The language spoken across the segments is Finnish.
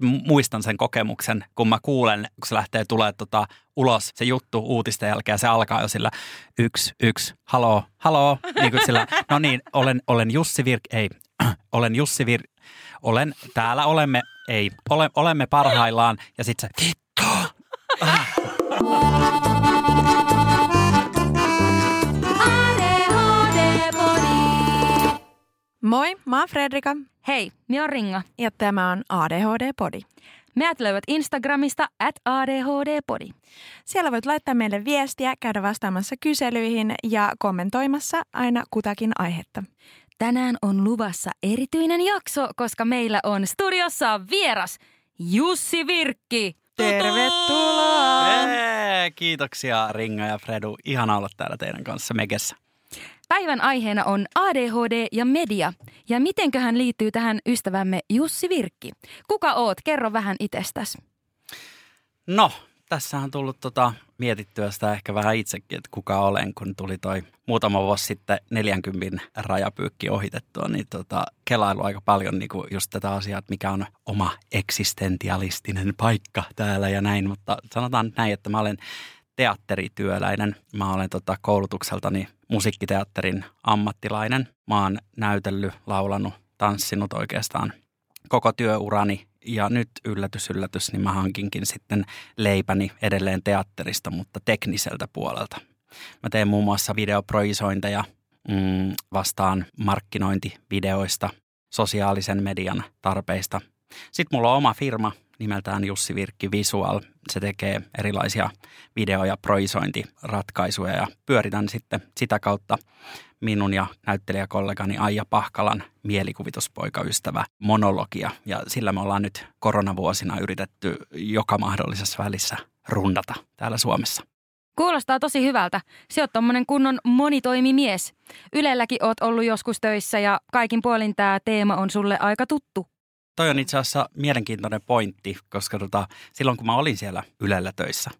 muistan sen kokemuksen, kun mä kuulen, kun se lähtee tulee tota, ulos se juttu uutisten jälkeen, se alkaa jo sillä yksi, yksi, haloo, haloo, niin kuin sillä, no niin, olen, olen Jussi Virk, ei, olen Jussi Virk, olen, täällä olemme, ei, ole, olemme parhaillaan, ja sitten se, vittu, ah. Moi, mä oon Fredrika. Hei, minä on Ringa. Ja tämä on ADHD-podi. Meidät löydät Instagramista at ADHD-podi. Siellä voit laittaa meille viestiä, käydä vastaamassa kyselyihin ja kommentoimassa aina kutakin aihetta. Tänään on luvassa erityinen jakso, koska meillä on studiossa vieras Jussi Virkki. Tervetuloa! Eee, kiitoksia Ringa ja Fredu. Ihana olla täällä teidän kanssa Mekessä. Päivän aiheena on ADHD ja media. Ja mitenköhän liittyy tähän ystävämme Jussi Virkki? Kuka oot? Kerro vähän itsestäsi. No, tässä on tullut tota, mietittyä sitä ehkä vähän itsekin, että kuka olen, kun tuli toi muutama vuosi sitten 40 rajapyykki ohitettua, niin tota, kelailu aika paljon niin kuin just tätä asiaa, että mikä on oma eksistentialistinen paikka täällä ja näin, mutta sanotaan näin, että mä olen teatterityöläinen. Mä olen tota, koulutukseltani musiikkiteatterin ammattilainen. Mä oon näytellyt, laulanut, tanssinut oikeastaan koko työurani ja nyt yllätys, yllätys, niin mä hankinkin sitten leipäni edelleen teatterista, mutta tekniseltä puolelta. Mä teen muun muassa videoprojisointeja, mm, vastaan markkinointivideoista, sosiaalisen median tarpeista. Sitten mulla on oma firma nimeltään Jussi Virkki Visual. Se tekee erilaisia video- ja projisointiratkaisuja ja pyöritän sitten sitä kautta minun ja näyttelijäkollegani Aija Pahkalan mielikuvituspoikaystävä monologia. Ja sillä me ollaan nyt koronavuosina yritetty joka mahdollisessa välissä rundata täällä Suomessa. Kuulostaa tosi hyvältä. Se on tommonen kunnon monitoimimies. Ylelläkin oot ollut joskus töissä ja kaikin puolin tämä teema on sulle aika tuttu. Toi on itse asiassa mielenkiintoinen pointti, koska tota, silloin kun mä olin siellä Ylellä töissä,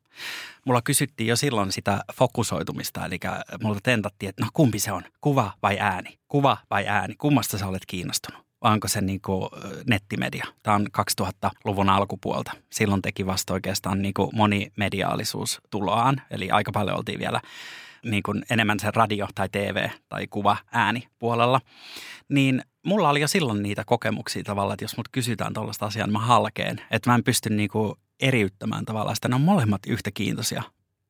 mulla kysyttiin jo silloin sitä fokusoitumista, eli mulla tentattiin, että no kumpi se on, kuva vai ääni, kuva vai ääni, kummasta sä olet kiinnostunut? Vai onko se niin kuin nettimedia? Tämä on 2000-luvun alkupuolta. Silloin teki vasta oikeastaan niin kuin monimediaalisuus tuloaan, eli aika paljon oltiin vielä niin kuin enemmän se radio tai TV tai kuva ääni puolella. Niin mulla oli jo silloin niitä kokemuksia tavallaan, että jos mut kysytään tuollaista asiaa, niin mä halkeen. Että mä en pysty niinku eriyttämään tavallaan sitä. Ne on molemmat yhtä kiintoisia.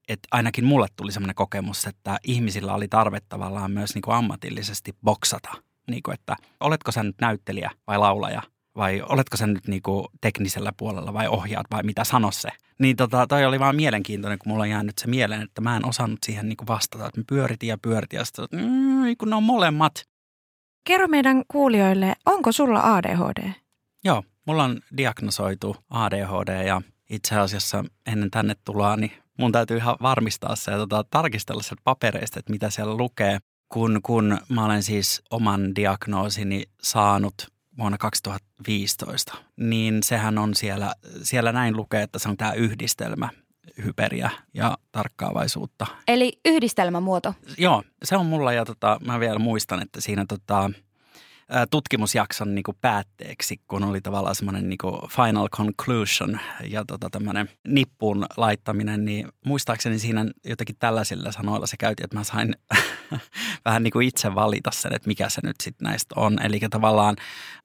Että ainakin mulle tuli semmoinen kokemus, että ihmisillä oli tarve tavallaan myös niinku ammatillisesti boksata. Niinku, että oletko sä nyt näyttelijä vai laulaja vai oletko sä nyt niinku teknisellä puolella vai ohjaat vai mitä sano se. Niin tota, toi oli vaan mielenkiintoinen, kun mulla on jäänyt se mieleen, että mä en osannut siihen niinku vastata. Että me pyöritin ja pyöritin ja sitten, mm, kun ne on molemmat. Kerro meidän kuulijoille, onko sulla ADHD? Joo, mulla on diagnosoitu ADHD ja itse asiassa ennen tänne tuloa, niin mun täytyy ihan varmistaa se ja tota, tarkistella sieltä papereista, että mitä siellä lukee. Kun, kun mä olen siis oman diagnoosini saanut vuonna 2015, niin sehän on siellä, siellä näin lukee, että se on tämä yhdistelmä hyperiä ja tarkkaavaisuutta. Eli yhdistelmämuoto? Joo, se on mulla ja tota, mä vielä muistan, että siinä tota, tutkimusjakson niin kuin päätteeksi, kun oli tavallaan semmoinen niin final conclusion ja tota, tämmöinen nippuun laittaminen, niin muistaakseni siinä jotenkin tällaisilla sanoilla se käytiin, että mä sain vähän niin kuin itse valita sen, että mikä se nyt sitten näistä on. Eli tavallaan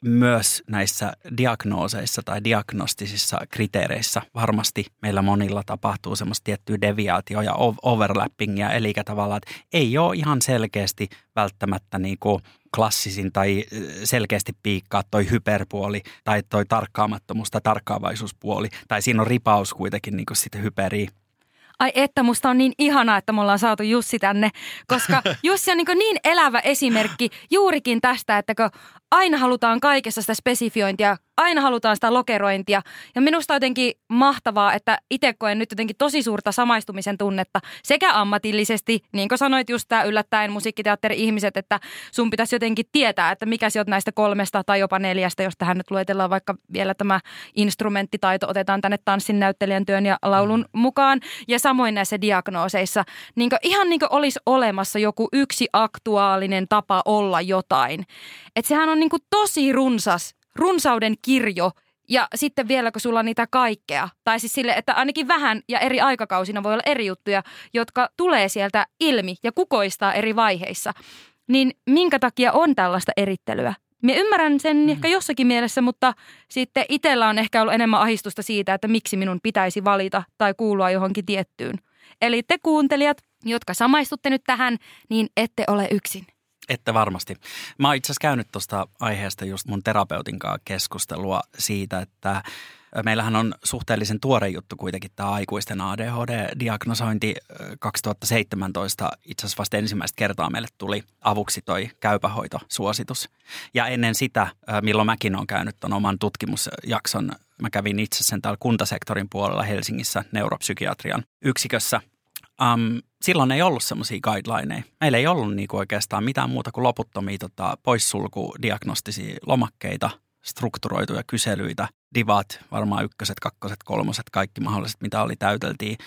myös näissä diagnooseissa tai diagnostisissa kriteereissä varmasti meillä monilla tapahtuu semmoista tiettyä deviaatio ja overlappingia, eli tavallaan, että ei ole ihan selkeästi välttämättä niin kuin klassisin tai selkeästi piikkaa toi hyperpuoli tai toi tarkkaamattomuus tai tarkkaavaisuuspuoli. Tai siinä on ripaus kuitenkin niin kuin sitten hyperiä Ai että, musta on niin ihanaa, että me ollaan saatu Jussi tänne, koska Jussi on niin, niin elävä esimerkki juurikin tästä, että kun aina halutaan kaikessa sitä spesifiointia, aina halutaan sitä lokerointia. Ja minusta on jotenkin mahtavaa, että itse koen nyt jotenkin tosi suurta samaistumisen tunnetta sekä ammatillisesti, niin kuin sanoit just tämä yllättäen musiikkiteatteri-ihmiset, että sun pitäisi jotenkin tietää, että mikä sä oot näistä kolmesta tai jopa neljästä, jos tähän nyt luetellaan vaikka vielä tämä instrumenttitaito, otetaan tänne tanssin näyttelijän työn ja laulun mm. mukaan. Ja samoin näissä diagnooseissa, niin ihan niin kuin olisi olemassa joku yksi aktuaalinen tapa olla jotain. Että sehän on niin kuin tosi runsas runsauden kirjo Ja sitten vielä, kun sulla niitä kaikkea, tai siis sille, että ainakin vähän ja eri aikakausina voi olla eri juttuja, jotka tulee sieltä ilmi ja kukoistaa eri vaiheissa, niin minkä takia on tällaista erittelyä? Mä ymmärrän sen mm. ehkä jossakin mielessä, mutta sitten itsellä on ehkä ollut enemmän ahistusta siitä, että miksi minun pitäisi valita tai kuulua johonkin tiettyyn. Eli te kuuntelijat, jotka samaistutte nyt tähän, niin ette ole yksin. Ette varmasti. Mä oon itse asiassa käynyt tuosta aiheesta just mun terapeutin kanssa keskustelua siitä, että Meillähän on suhteellisen tuore juttu kuitenkin tämä aikuisten ADHD-diagnosointi. 2017 itse asiassa vasta ensimmäistä kertaa meille tuli avuksi toi käypähoitosuositus. Ja ennen sitä, milloin mäkin olen käynyt tuon oman tutkimusjakson, mä kävin itse sen täällä kuntasektorin puolella Helsingissä neuropsykiatrian yksikössä. Um, silloin ei ollut semmoisia guidelineja. Meillä ei ollut niinku oikeastaan mitään muuta kuin loputtomia tota, poissulkudiagnostisia lomakkeita – strukturoituja kyselyitä, divat, varmaan ykköset, kakkoset, kolmoset, kaikki mahdolliset, mitä oli täyteltiin.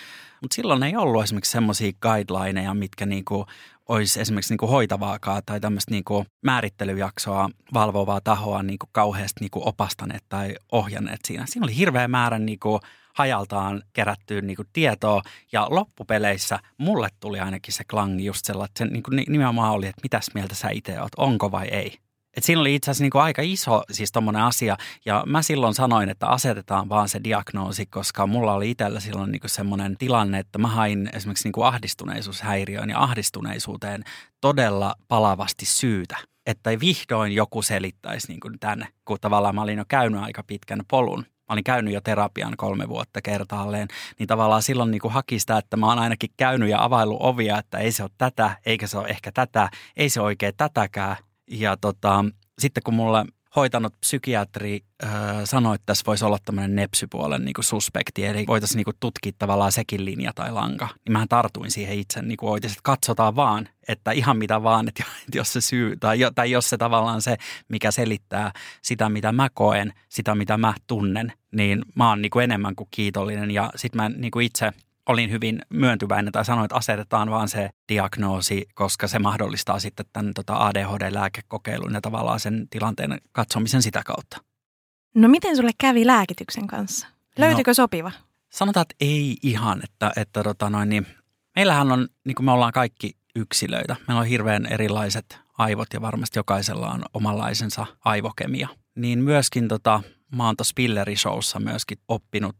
Mutta silloin ei ollut esimerkiksi semmoisia guidelineja, mitkä niinku olisi esimerkiksi niinku hoitavaakaan tai tämmöistä niinku määrittelyjaksoa valvovaa tahoa niinku kauheasti niinku opastaneet tai ohjanneet siinä. Siinä oli hirveä määrä niinku hajaltaan kerättyä niinku tietoa ja loppupeleissä mulle tuli ainakin se klangi just sellainen, että se niinku nimenomaan oli, että mitäs mieltä sä itse oot, onko vai ei. Et siinä oli itse asiassa niin aika iso siis tommonen asia ja mä silloin sanoin, että asetetaan vaan se diagnoosi, koska mulla oli itsellä silloin niin semmoinen tilanne, että mä hain esimerkiksi niin ahdistuneisuushäiriöön ja ahdistuneisuuteen todella palavasti syytä. Että vihdoin joku selittäisi niin tänne, kun tavallaan mä olin jo käynyt aika pitkän polun. Mä olin käynyt jo terapian kolme vuotta kertaalleen, niin tavallaan silloin niin kuin haki sitä, että mä oon ainakin käynyt ja availlut ovia, että ei se ole tätä, eikä se ole ehkä tätä, ei se oikein tätäkään. Ja tota, sitten kun mulle hoitanut psykiatri äh, sanoi, että tässä voisi olla tämmöinen nepsypuolen niin suspekti, eli voitaisiin niin tutkia tavallaan sekin linja tai lanka, niin mä tartuin siihen itse niin kuin että katsotaan vaan, että ihan mitä vaan, että jos se syy, tai, tai jos se tavallaan se, mikä selittää sitä, mitä mä koen, sitä, mitä mä tunnen, niin mä oon niin kuin enemmän kuin kiitollinen, ja sitten mä niin kuin itse – olin hyvin myöntyväinen tai sanoin, että asetetaan vaan se diagnoosi, koska se mahdollistaa sitten tämän tota ADHD-lääkekokeilun ja tavallaan sen tilanteen katsomisen sitä kautta. No miten sulle kävi lääkityksen kanssa? Löytyykö no, sopiva? Sanotaan, että ei ihan, että, että tota noin, niin, meillähän on, niin kuin me ollaan kaikki yksilöitä, meillä on hirveän erilaiset aivot ja varmasti jokaisella on omanlaisensa aivokemia. Niin myöskin tota, mä oon tuossa Pilleri-showssa myöskin oppinut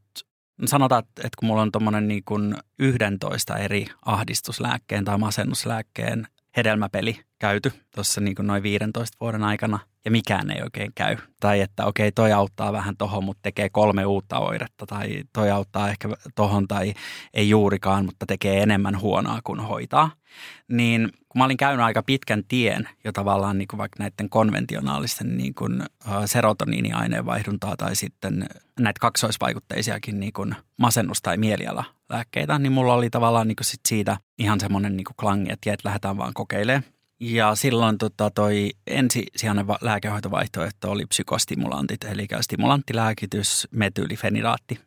sanotaan, että, että kun mulla on tuommoinen niin kuin 11 eri ahdistuslääkkeen tai masennuslääkkeen hedelmäpeli käyty tuossa niin kuin noin 15 vuoden aikana ja mikään ei oikein käy. Tai että okei, okay, toi auttaa vähän tohon, mutta tekee kolme uutta oiretta tai toi auttaa ehkä tohon tai ei juurikaan, mutta tekee enemmän huonoa kuin hoitaa. Niin kun mä olin käynyt aika pitkän tien jo tavallaan niin kuin vaikka näiden konventionaalisten niin kuin serotoniiniaineenvaihduntaa tai sitten näitä kaksoisvaikutteisiakin niin kuin masennus- tai mielialalääkkeitä, niin mulla oli tavallaan niin kuin sit siitä ihan semmoinen niin kuin klangi, että, että lähdetään vaan kokeilemaan. Ja silloin tota, toi ensisijainen lääkehoitovaihtoehto oli psykostimulantit, eli stimulanttilääkitys, metylifenidaatti.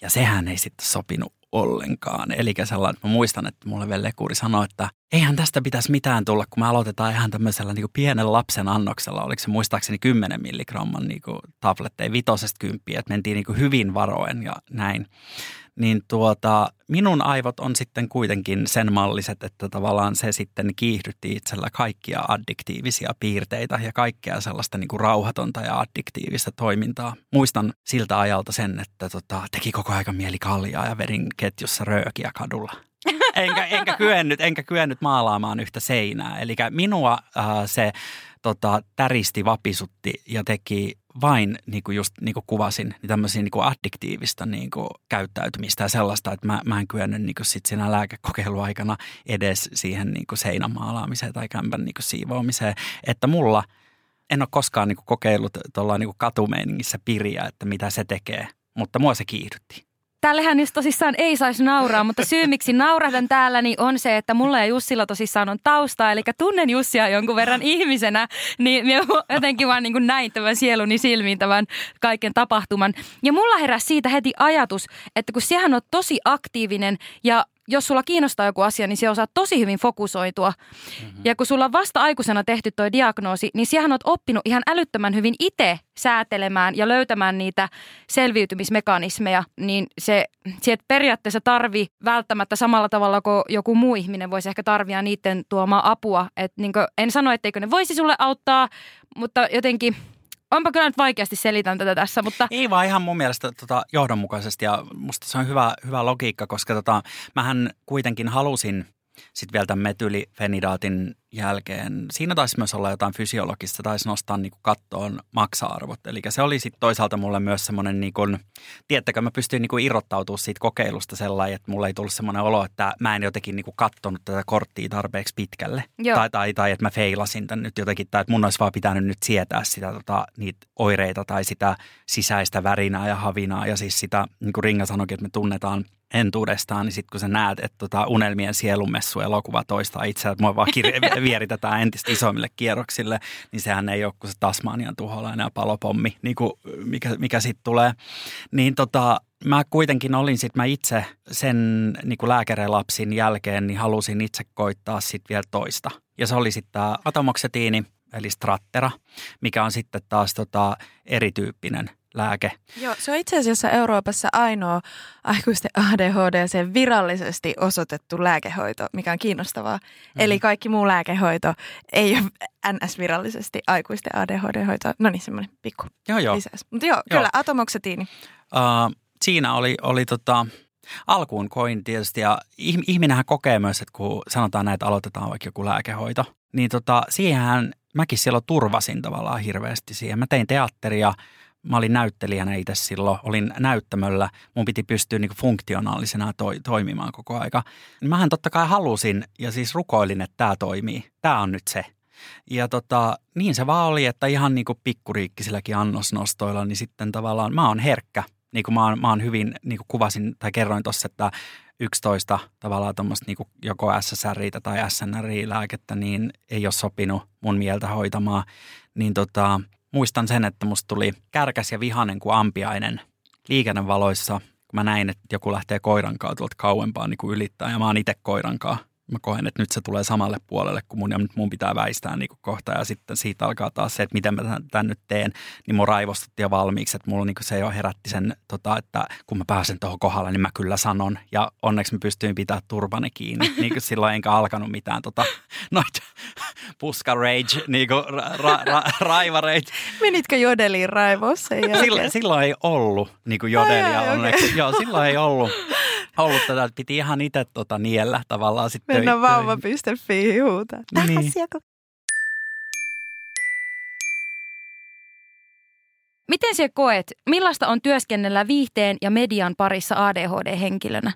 Ja sehän ei sitten sopinut ollenkaan. Eli sellainen, mä muistan, että mulle Vellekuri sanoi, että eihän tästä pitäisi mitään tulla, kun me aloitetaan ihan tämmöisellä niin pienen lapsen annoksella. Oliko se muistaakseni 10 milligramman niin tabletteja, vitosesta kymppiä, että mentiin niin kuin hyvin varoen ja näin niin tuota, minun aivot on sitten kuitenkin sen malliset, että tavallaan se sitten kiihdytti itsellä kaikkia addiktiivisia piirteitä ja kaikkea sellaista niin kuin rauhatonta ja addiktiivista toimintaa. Muistan siltä ajalta sen, että tota, teki koko ajan mieli kaljaa ja vedin ketjussa röökiä kadulla. Enkä, enkä, kyennyt, enkä kyennyt maalaamaan yhtä seinää. Eli minua äh, se tota, täristi, vapisutti ja teki vain, niin kuin just niin kuin kuvasin, niin tämmöisiä niin kuin addiktiivista niin kuin käyttäytymistä ja sellaista, että mä, mä en kyennyt niin kuin sit siinä lääkekokeiluaikana edes siihen niin kuin seinämaalaamiseen tai kämpän niin kuin siivoamiseen. Että mulla en ole koskaan niin kuin kokeillut tuolla niin katumeiningissä piriä, että mitä se tekee, mutta mua se kiihdytti. Tällehän just tosissaan ei saisi nauraa, mutta syy miksi naurahdan täällä niin on se, että mulla ja Jussilla tosissaan on taustaa, eli tunnen Jussia jonkun verran ihmisenä, niin minä jotenkin vaan niin kuin näin tämän sieluni silmiin tämän kaiken tapahtuman. Ja mulla heräsi siitä heti ajatus, että kun sehän on tosi aktiivinen ja jos sulla kiinnostaa joku asia, niin se osaa tosi hyvin fokusoitua. Mm-hmm. Ja kun sulla on vasta aikuisena tehty toi diagnoosi, niin siihen on oppinut ihan älyttömän hyvin itse säätelemään ja löytämään niitä selviytymismekanismeja, niin se, se periaatteessa tarvi välttämättä samalla tavalla kuin joku muu ihminen voisi ehkä tarvia niiden tuomaa apua. Et niin en sano, etteikö ne voisi sulle auttaa, mutta jotenkin – onpa kyllä nyt vaikeasti selitän tätä tässä, mutta... Ei vaan ihan mun mielestä tota, johdonmukaisesti ja musta se on hyvä, hyvä logiikka, koska tota, mähän kuitenkin halusin sitten vielä tämän metylifenidaatin jälkeen, siinä taisi myös olla jotain fysiologista, taisi nostaa niin kuin kattoon maksa-arvot. Eli se oli sitten toisaalta mulle myös semmoinen, niin kuin, tiedättekö, mä pystyin niin kuin irrottautumaan siitä kokeilusta sellainen, että mulle ei tullut semmoinen olo, että mä en jotenkin niin kuin kattonut tätä korttia tarpeeksi pitkälle. Tai, tai, tai, että mä feilasin tämän nyt jotenkin, tai että mun olisi vaan pitänyt nyt sietää sitä, tota, niitä oireita tai sitä sisäistä värinää ja havinaa. Ja siis sitä, niin kuin Ringa sanoikin, että me tunnetaan entuudestaan, niin sitten kun sä näet, että tota Unelmien sielumessu elokuva toistaa itseään, että mua vaan kirja, vieritetään entistä isommille kierroksille, niin sehän ei ole kuin se Tasmanian tuholainen ja palopommi, niin kuin mikä, mikä sitten tulee. Niin tota, mä kuitenkin olin sitten, mä itse sen niin kuin lääkärelapsin jälkeen, niin halusin itse koittaa sitten vielä toista. Ja se oli sitten tämä atomoksetiini, eli Strattera, mikä on sitten taas tota erityyppinen – lääke. Joo, se on itse asiassa Euroopassa ainoa aikuisten ADHD se virallisesti osoitettu lääkehoito, mikä on kiinnostavaa. Mm. Eli kaikki muu lääkehoito ei ole NS-virallisesti aikuisten ADHD-hoito. No niin, semmoinen pikku joo, joo. lisäys. Mutta joo, joo, kyllä, atomoksetiini. Uh, siinä oli, oli tota, alkuun koin tietysti, ja ihminenhän kokee myös, että kun sanotaan näin, että aloitetaan vaikka joku lääkehoito, niin tota, siihenhän mäkin silloin turvasin tavallaan hirveästi siihen. Mä tein teatteria, mä olin näyttelijänä itse silloin, olin näyttämöllä, mun piti pystyä niin funktionaalisena toi, toimimaan koko aika. Mähän totta kai halusin ja siis rukoilin, että tämä toimii, tämä on nyt se. Ja tota, niin se vaan oli, että ihan niin kuin pikkuriikkisilläkin annosnostoilla, niin sitten tavallaan mä oon herkkä. Niin kuin mä oon, mä oon hyvin, niin kuin kuvasin tai kerroin tuossa, että 11 tavallaan tuommoista niin joko SSRI tai SNRI-lääkettä, niin ei ole sopinut mun mieltä hoitamaan. Niin tota, muistan sen, että musta tuli kärkäs ja vihanen kuin ampiainen liikennevaloissa, kun mä näin, että joku lähtee koirankaa tuolta kauempaa niin kuin ylittää ja mä oon itse koirankaa mä koen, että nyt se tulee samalle puolelle kuin mun ja nyt mun pitää väistää niin kohta ja sitten siitä alkaa taas se, että miten mä tämän nyt teen, niin mun raivostutti jo valmiiksi, että mulla niin se jo herätti sen, tota, että kun mä pääsen tuohon kohdalle, niin mä kyllä sanon ja onneksi mä pystyin pitää turvani kiinni, niin kuin silloin enkä alkanut mitään tota, noita puska rage, niin kuin ra, ra, ra, raiva rage. Menitkö jodeliin raivossa sen jälkeen? Silloin, silloin ei ollut niin kuin jodelia ai, onneksi, okay. joo silloin ei ollut ollut tätä, että piti ihan itse tota niellä tavallaan sitten. Mennä vauva.fi huutaa. Niin. Miten se koet, millaista on työskennellä viihteen ja median parissa ADHD-henkilönä?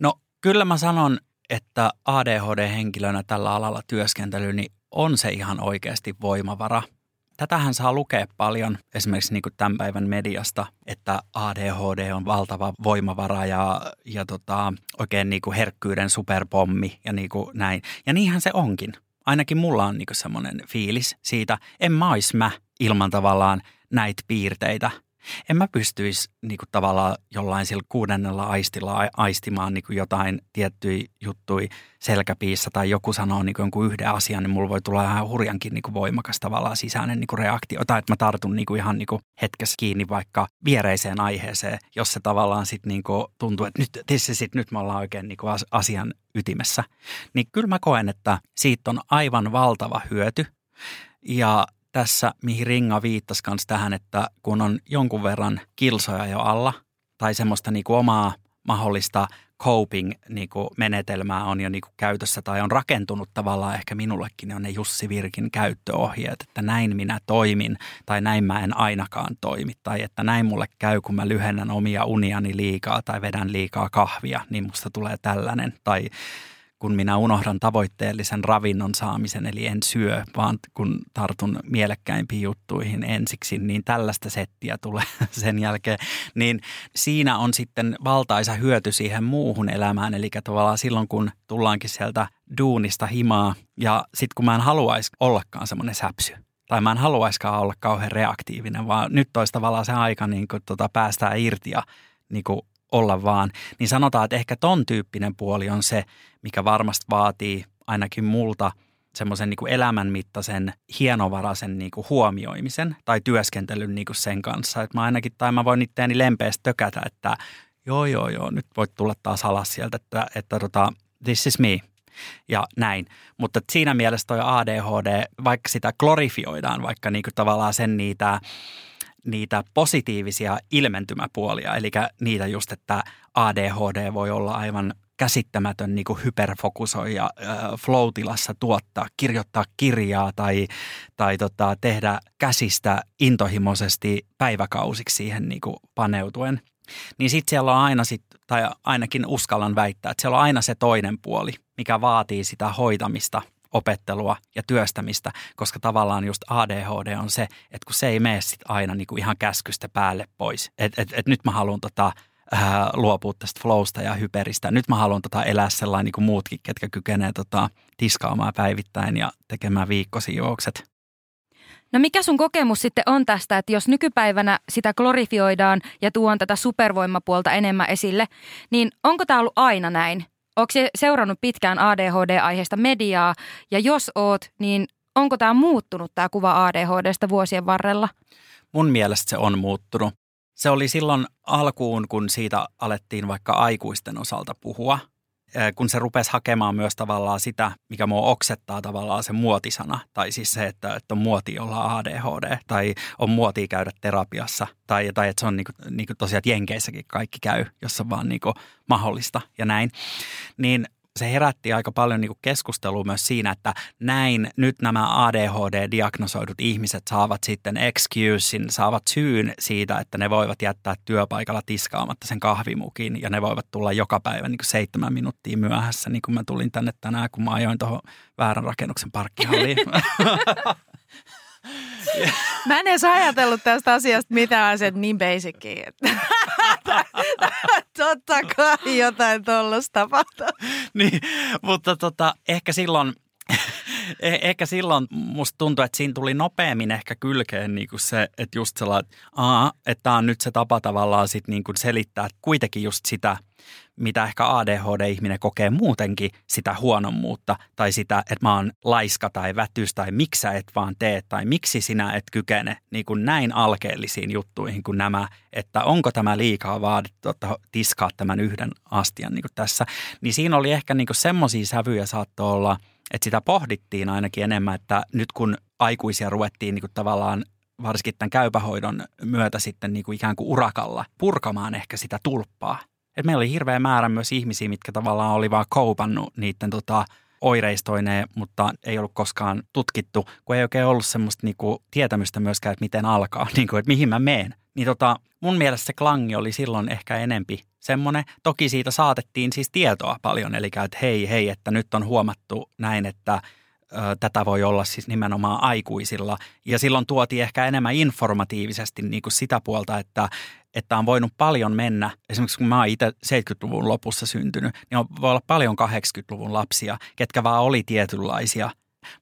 No kyllä mä sanon, että ADHD-henkilönä tällä alalla työskentely niin on se ihan oikeasti voimavara – Tätähän saa lukea paljon esimerkiksi niin kuin tämän päivän mediasta, että ADHD on valtava voimavara ja, ja tota, oikein niin kuin herkkyyden superpommi ja niin kuin näin. Ja niinhän se onkin. Ainakin mulla on niin semmoinen fiilis siitä, en mä mä ilman tavallaan näitä piirteitä – en mä pystyisi niin kuin tavallaan jollain sillä kuudennella aistilla aistimaan niin kuin jotain tiettyjä juttui selkäpiissä tai joku sanoo niin kuin jonkun yhden asian, niin mulla voi tulla ihan hurjankin niin kuin voimakas tavallaan sisäinen niin kuin reaktio. Tai että mä tartun niin kuin ihan niin kuin hetkessä kiinni vaikka viereiseen aiheeseen, jos se tavallaan sitten niin kuin tuntuu, että nyt, tässä sit, nyt me ollaan oikein niin kuin asian ytimessä. Niin kyllä mä koen, että siitä on aivan valtava hyöty. Ja tässä, mihin Ringa viittasi myös tähän, että kun on jonkun verran kilsoja jo alla tai semmoista niin omaa mahdollista coping-menetelmää niin on jo niin käytössä tai on rakentunut tavallaan ehkä minullekin on ne Jussi Virkin käyttöohjeet, että näin minä toimin tai näin mä en ainakaan toimi. Tai että näin mulle käy, kun mä lyhennän omia uniani liikaa tai vedän liikaa kahvia, niin musta tulee tällainen. Tai kun minä unohdan tavoitteellisen ravinnon saamisen, eli en syö, vaan kun tartun mielekkäimpiin juttuihin ensiksi, niin tällaista settiä tulee sen jälkeen. Niin siinä on sitten valtaisa hyöty siihen muuhun elämään, eli tavallaan silloin kun tullaankin sieltä duunista himaa, ja sitten kun mä en haluaisi ollakaan semmoinen säpsy, tai mä en haluaiskaan olla kauhean reaktiivinen, vaan nyt olisi tavallaan se aika niin kuin, tota, päästää irti ja niin kuin, olla vaan, niin sanotaan, että ehkä ton tyyppinen puoli on se, mikä varmasti vaatii ainakin multa semmoisen niin elämänmittaisen hienovaraisen niin kuin huomioimisen tai työskentelyn niin kuin sen kanssa. Että mä ainakin, tai mä voin itseäni lempeästi tökätä, että joo, joo, joo, nyt voit tulla taas alas sieltä, että, että tota, this is me ja näin. Mutta siinä mielessä toi ADHD, vaikka sitä glorifioidaan, vaikka niinku tavallaan sen niitä, niitä positiivisia ilmentymäpuolia, eli niitä just, että ADHD voi olla aivan käsittämätön niin kuin hyperfokusoija äh, flow-tilassa tuottaa, kirjoittaa kirjaa tai, tai tota, tehdä käsistä intohimoisesti päiväkausiksi siihen niin kuin paneutuen. Niin sitten siellä on aina, sit, tai ainakin uskallan väittää, että siellä on aina se toinen puoli, mikä vaatii sitä hoitamista, opettelua ja työstämistä, koska tavallaan just ADHD on se, että kun se ei mene sit aina niin kuin ihan käskystä päälle pois. Että et, et nyt mä haluan tota, äh, luopua tästä flowsta ja hyperistä. Nyt mä haluan tota elää sellainen niin kuin muutkin, ketkä kykenee tota, tiskaamaan päivittäin ja tekemään viikkosijoukset. No mikä sun kokemus sitten on tästä, että jos nykypäivänä sitä glorifioidaan ja tuon tätä supervoimapuolta enemmän esille, niin onko tämä ollut aina näin? Onko se seurannut pitkään ADHD-aiheesta mediaa ja jos oot, niin onko tämä muuttunut tämä kuva ADHDsta vuosien varrella? Mun mielestä se on muuttunut. Se oli silloin alkuun, kun siitä alettiin vaikka aikuisten osalta puhua – kun se rupesi hakemaan myös tavallaan sitä, mikä mua oksettaa tavallaan se muotisana, tai siis se, että, että on muoti olla ADHD, tai on muoti käydä terapiassa, tai, tai että se on niin kuin, niin kuin tosiaan, että Jenkeissäkin kaikki käy, jos on vaan niin mahdollista ja näin, niin se herätti aika paljon niin keskustelua myös siinä, että näin nyt nämä ADHD-diagnosoidut ihmiset saavat sitten excusein, saavat syyn siitä, että ne voivat jättää työpaikalla tiskaamatta sen kahvimukin ja ne voivat tulla joka päivä niin seitsemän minuuttia myöhässä, niin kuin mä tulin tänne tänään, kun mä ajoin tuohon väärän rakennuksen parkkihalliin. Mä en edes ajatellut tästä asiasta mitään, se niin basickin. Totta kai jotain tuollaista tapahtuu. niin, mutta tota, ehkä silloin eh, ehkä silloin musta tuntui, että siinä tuli nopeammin ehkä kylkeen niin kuin se, että just sellainen, että tämä on nyt se tapa tavallaan sit niin kuin selittää kuitenkin just sitä, mitä ehkä ADHD-ihminen kokee muutenkin sitä huonommuutta tai sitä, että mä oon laiska tai vätys tai miksi sä et vaan tee tai miksi sinä et kykene niin kuin näin alkeellisiin juttuihin kuin nämä, että onko tämä liikaa vaadittu, että tiskaa tämän yhden astian niin kuin tässä. Niin siinä oli ehkä niin semmoisia sävyjä saattoi olla, että sitä pohdittiin ainakin enemmän, että nyt kun aikuisia ruvettiin niin kuin tavallaan varsinkin tämän käypähoidon myötä sitten niin kuin ikään kuin urakalla purkamaan ehkä sitä tulppaa. Et meillä oli hirveä määrä myös ihmisiä, mitkä tavallaan oli vaan koupannut niiden tota, oireistoineen, mutta ei ollut koskaan tutkittu, kun ei oikein ollut semmoista niinku tietämystä myöskään, että miten alkaa, niinku, että mihin mä meen. Niin tota, mun mielestä se klangi oli silloin ehkä enempi semmoinen. Toki siitä saatettiin siis tietoa paljon, eli että hei, hei, että nyt on huomattu näin, että tätä voi olla siis nimenomaan aikuisilla. Ja silloin tuotiin ehkä enemmän informatiivisesti niin kuin sitä puolta, että, että on voinut paljon mennä. Esimerkiksi kun mä oon itse 70-luvun lopussa syntynyt, niin on, voi olla paljon 80-luvun lapsia, ketkä vaan oli tietynlaisia.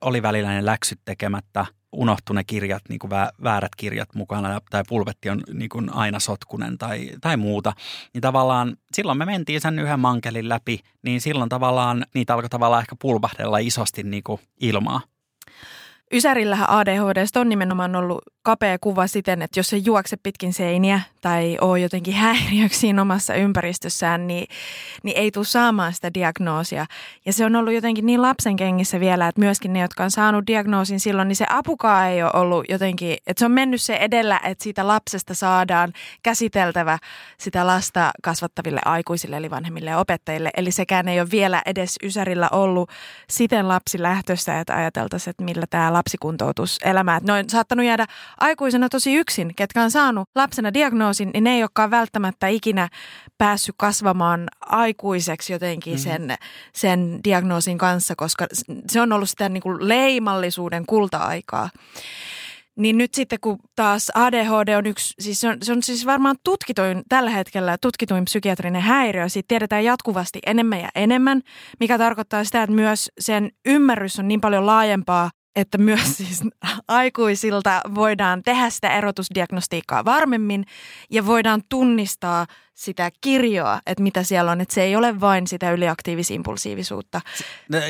Oli välillä ne läksyt tekemättä, unohtu ne kirjat, niin kuin väärät kirjat mukana tai pulvetti on niin kuin aina sotkunen tai, tai muuta. Niin tavallaan silloin me mentiin sen yhden mankelin läpi, niin silloin tavallaan niitä alkoi tavallaan ehkä pulvahdella isosti niin kuin ilmaa. Ysärillähän ADHD on nimenomaan ollut kapea kuva siten, että jos se juokse pitkin seiniä tai ole jotenkin häiriöksi siinä omassa ympäristössään, niin, niin ei tule saamaan sitä diagnoosia. Ja se on ollut jotenkin niin lapsen kengissä vielä, että myöskin ne, jotka on saanut diagnoosin silloin, niin se apukaa ei ole ollut jotenkin, että se on mennyt se edellä, että siitä lapsesta saadaan käsiteltävä sitä lasta kasvattaville aikuisille, eli vanhemmille ja opettajille. Eli sekään ei ole vielä edes Ysärillä ollut siten lapsilähtöistä, että ajateltaisiin, että millä tämä lapsikuntoutus elämä. Että ne on saattanut jäädä aikuisena tosi yksin, ketkä on saanut lapsena diagnoosin, niin ne ei olekaan välttämättä ikinä päässyt kasvamaan aikuiseksi jotenkin sen, mm. sen diagnoosin kanssa, koska se on ollut sitä niin kuin leimallisuuden kulta-aikaa. Niin nyt sitten kun taas ADHD on yksi, siis se on, se on siis varmaan tutkituin tällä hetkellä tutkituin psykiatrinen häiriö. Siitä tiedetään jatkuvasti enemmän ja enemmän, mikä tarkoittaa sitä, että myös sen ymmärrys on niin paljon laajempaa että myös siis aikuisilta voidaan tehdä sitä erotusdiagnostiikkaa varmemmin ja voidaan tunnistaa sitä kirjoa, että mitä siellä on, että se ei ole vain sitä yliaktiivisimpulsiivisuutta.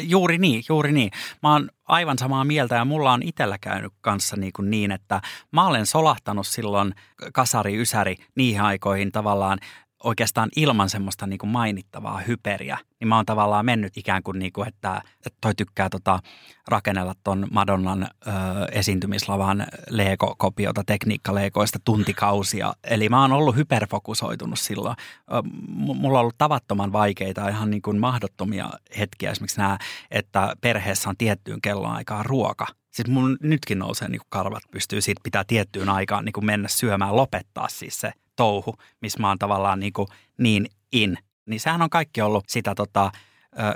Juuri niin, juuri niin. Mä oon aivan samaa mieltä ja mulla on itsellä käynyt kanssa niin, kuin niin että mä olen solahtanut silloin kasari, ysäri niihin aikoihin tavallaan oikeastaan ilman semmoista niin kuin mainittavaa hyperiä, niin mä oon tavallaan mennyt ikään kuin, niin kuin että, että toi tykkää tota, rakennella ton Madonnan ö, esiintymislavan Lego-kopiota tekniikkaleekoista tuntikausia. Eli mä oon ollut hyperfokusoitunut silloin. Ö, mulla on ollut tavattoman vaikeita, ihan niin kuin mahdottomia hetkiä. Esimerkiksi nämä, että perheessä on tiettyyn kellonaikaan ruoka. Siis mun nytkin nousee niin karvat pystyy, siitä pitää tiettyyn aikaan niin mennä syömään, lopettaa siis se touhu, missä mä oon tavallaan niin, kuin niin in. Niin sehän on kaikki ollut sitä tota,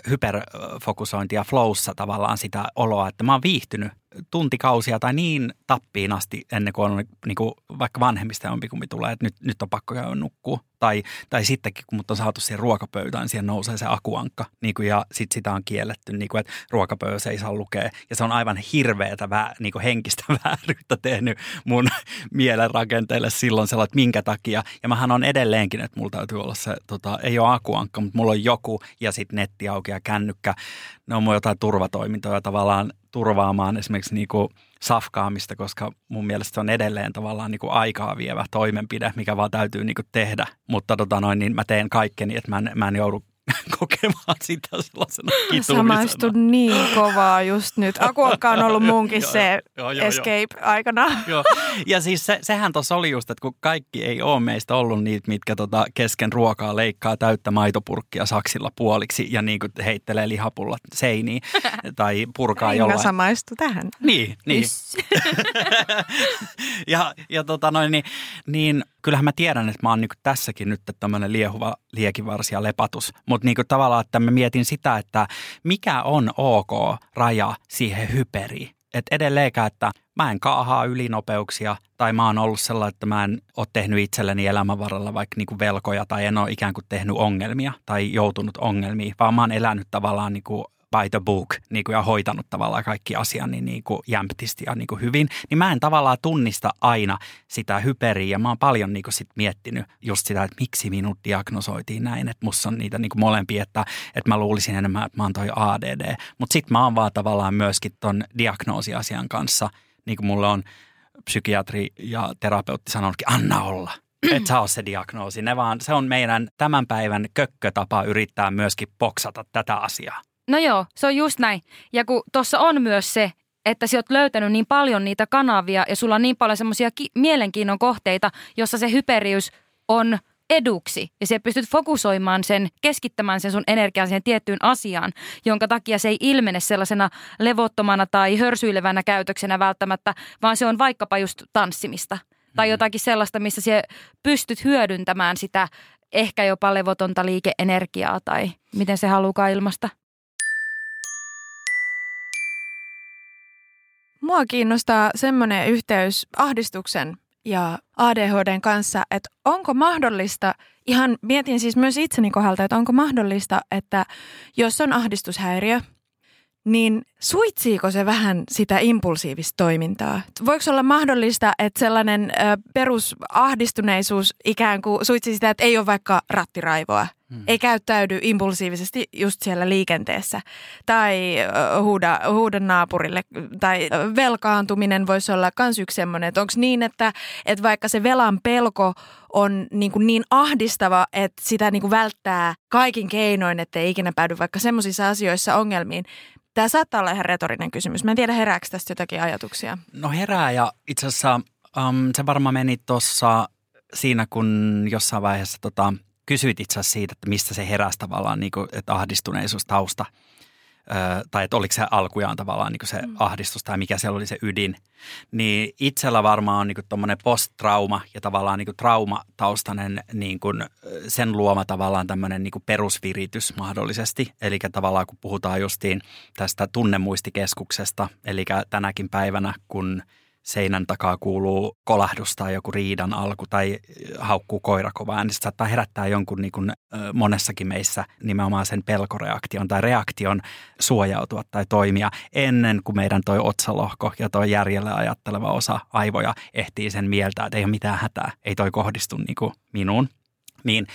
hyperfokusointia flowssa tavallaan sitä oloa, että mä oon viihtynyt tuntikausia tai niin tappiin asti ennen kuin on niin kuin vaikka vanhemmista jompikumpi tulee, että nyt, nyt on pakko käydä nukkua. Tai, tai sittenkin, kun mut on saatu siihen ruokapöytään, niin siihen nousee se akuankka. Niin kuin, ja sitten sitä on kielletty, niin kuin, että ruokapöydässä ei saa lukea. Ja se on aivan hirveätä vä, niin kuin henkistä vääryyttä tehnyt mun mielen rakenteelle silloin sellainen, että minkä takia. Ja mähän on edelleenkin, että mulla täytyy olla se, tota, ei ole akuankka, mutta mulla on joku ja sitten netti auki ja kännykkä. Ne on mun jotain turvatoimintoja tavallaan turvaamaan esimerkiksi niin kuin safkaamista, koska mun mielestä se on edelleen tavallaan niin kuin aikaa vievä toimenpide, mikä vaan täytyy niin kuin tehdä. Mutta tota noin, niin mä teen kaikkeni, että mä en, mä en joudu kokemaan sitä sellaisena kitumisena. Samaistun niin kovaa just nyt. Akuokka on ollut munkin se joo, joo, escape aikana. Joo. Ja siis se, sehän tuossa oli just, että kun kaikki ei ole meistä ollut niitä, mitkä tota kesken ruokaa leikkaa täyttä maitopurkkia saksilla puoliksi ja niin kuin heittelee lihapullat seiniin tai purkaa Inga jollain. samaistu tähän. Niin, niin. ja, ja tota noin, niin, niin kyllähän mä tiedän, että mä oon niin tässäkin nyt tämmöinen liehuva liekivarsi ja lepatus. Mutta niin tavallaan, että mä mietin sitä, että mikä on ok raja siihen hyperiin. Että edelleenkään, että mä en kaahaa ylinopeuksia tai mä oon ollut sellainen, että mä en ole tehnyt itselleni elämän varrella vaikka niin velkoja tai en ole ikään kuin tehnyt ongelmia tai joutunut ongelmiin, vaan mä oon elänyt tavallaan niin kuin by the book niin kuin, ja hoitanut tavallaan kaikki asian niin, niin kuin jämptisti ja niin kuin hyvin, niin mä en tavallaan tunnista aina sitä hyperiä ja mä oon paljon niin kuin sit miettinyt just sitä, että miksi minut diagnosoitiin näin, että musta on niitä niin kuin molempia, että, että mä luulisin enemmän, että mä oon toi ADD, mutta sit mä oon vaan tavallaan myöskin ton diagnoosiasian kanssa, niin kuin mulle on psykiatri ja terapeutti sanonutkin, anna olla – et sä ole se diagnoosi. Ne vaan, se on meidän tämän päivän kökkötapa yrittää myöskin boksata tätä asiaa. No joo, se on just näin. Ja kun tuossa on myös se, että sä oot löytänyt niin paljon niitä kanavia ja sulla on niin paljon semmoisia ki- mielenkiinnon kohteita, jossa se hyperius on eduksi ja sä pystyt fokusoimaan sen, keskittämään sen sun energian siihen tiettyyn asiaan, jonka takia se ei ilmene sellaisena levottomana tai hörsyilevänä käytöksenä välttämättä, vaan se on vaikkapa just tanssimista tai mm. jotakin sellaista, missä sä pystyt hyödyntämään sitä ehkä jopa levotonta liikeenergiaa tai miten se haluaa ilmasta. Mua kiinnostaa semmoinen yhteys ahdistuksen ja ADHDn kanssa, että onko mahdollista, ihan mietin siis myös itseni kohdalta, että onko mahdollista, että jos on ahdistushäiriö, niin suitsiiko se vähän sitä impulsiivista toimintaa? Voiko olla mahdollista, että sellainen perusahdistuneisuus ikään kuin suitsi sitä, että ei ole vaikka rattiraivoa, hmm. ei käyttäydy impulsiivisesti just siellä liikenteessä tai huuda, huuda naapurille tai velkaantuminen voisi olla myös yksi semmoinen, että onko niin, että, että vaikka se velan pelko on niin, kuin niin ahdistava, että sitä niin kuin välttää kaikin keinoin, ettei ikinä päädy vaikka semmoisissa asioissa ongelmiin, Tämä saattaa olla ihan retorinen kysymys. Mä en tiedä, herääkö tästä jotakin ajatuksia. No herää ja itse asiassa um, se varmaan meni tuossa siinä, kun jossain vaiheessa tota, kysyit itse asiassa siitä, että mistä se heräsi tavallaan, niin kuin, että ahdistuneisuus tausta – tai että oliko se alkujaan tavallaan niin se mm. ahdistus tai mikä siellä oli se ydin, niin itsellä varmaan on niin tuommoinen post-trauma ja tavallaan niin traumataustainen niin kuin sen luoma tavallaan tämmöinen niin perusviritys mahdollisesti. Eli tavallaan kun puhutaan justiin tästä tunnemuistikeskuksesta, eli tänäkin päivänä kun seinän takaa kuuluu kolahdus tai joku riidan alku tai haukkuu koira kovaa, niin se saattaa herättää jonkun niin kuin, monessakin meissä nimenomaan sen pelkoreaktion tai reaktion suojautua tai toimia ennen kuin meidän toi otsalohko ja toi järjellä ajatteleva osa aivoja ehtii sen mieltä, että ei ole mitään hätää, ei toi kohdistu niin kuin minuun. Niin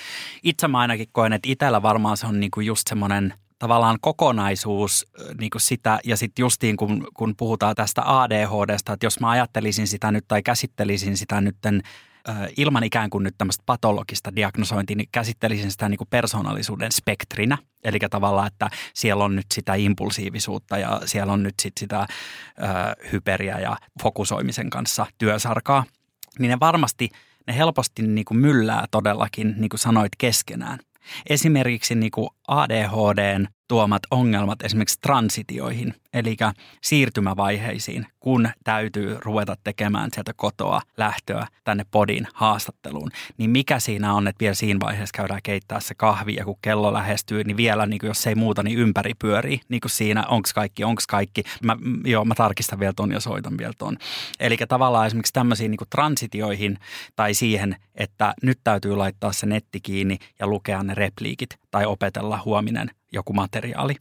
itse mä ainakin koen, että itsellä varmaan se on niin kuin just semmoinen tavallaan kokonaisuus niin kuin sitä, ja sitten justiin kun, kun puhutaan tästä ADHDsta, että jos mä ajattelisin sitä nyt tai käsittelisin sitä nytten ilman ikään kuin nyt tämmöistä patologista diagnosointia, niin käsittelisin sitä niin kuin persoonallisuuden spektrinä. Eli tavallaan, että siellä on nyt sitä impulsiivisuutta ja siellä on nyt sit sitä ö, hyperiä ja fokusoimisen kanssa työsarkaa. Niin ne varmasti, ne helposti niin kuin myllää todellakin, niin kuin sanoit, keskenään. Esimerkiksi niin kuin ADHDn tuomat ongelmat esimerkiksi transitioihin, eli siirtymävaiheisiin, kun täytyy ruveta tekemään sieltä kotoa lähtöä tänne podin haastatteluun. Niin mikä siinä on, että vielä siinä vaiheessa käydään keittää se kahvi ja kun kello lähestyy, niin vielä niin kuin jos ei muuta, niin ympäri pyörii. Niin kuin siinä, onks kaikki, onks kaikki. Mä, joo, mä tarkistan vielä ton ja soitan vielä ton. Eli tavallaan esimerkiksi tämmöisiin niin transitioihin tai siihen, että nyt täytyy laittaa se netti kiinni ja lukea ne repliikit tai opetella huominen joku materiaali.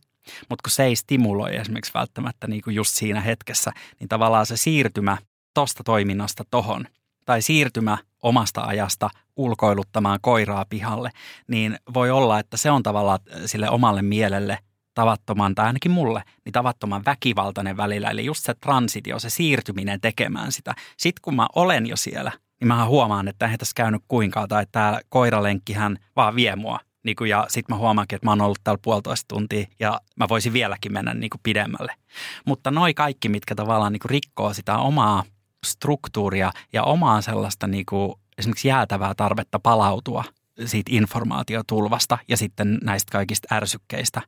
Mutta kun se ei stimuloi esimerkiksi välttämättä niin kuin just siinä hetkessä, niin tavallaan se siirtymä tosta toiminnasta tohon tai siirtymä omasta ajasta ulkoiluttamaan koiraa pihalle, niin voi olla, että se on tavallaan sille omalle mielelle tavattoman, tai ainakin mulle, niin tavattoman väkivaltainen välillä. Eli just se transitio, se siirtyminen tekemään sitä. Sitten kun mä olen jo siellä, niin mä huomaan, että eihän tässä käynyt kuinkaan, tai tämä koiralenkkihän vaan vie mua niin kuin, ja sitten mä huomaankin, että mä oon ollut täällä puolitoista tuntia ja mä voisin vieläkin mennä niin kuin pidemmälle. Mutta noi kaikki, mitkä tavallaan niin kuin rikkoo sitä omaa struktuuria ja omaa sellaista niin kuin esimerkiksi jäätävää tarvetta palautua siitä informaatiotulvasta ja sitten näistä kaikista ärsykkeistä.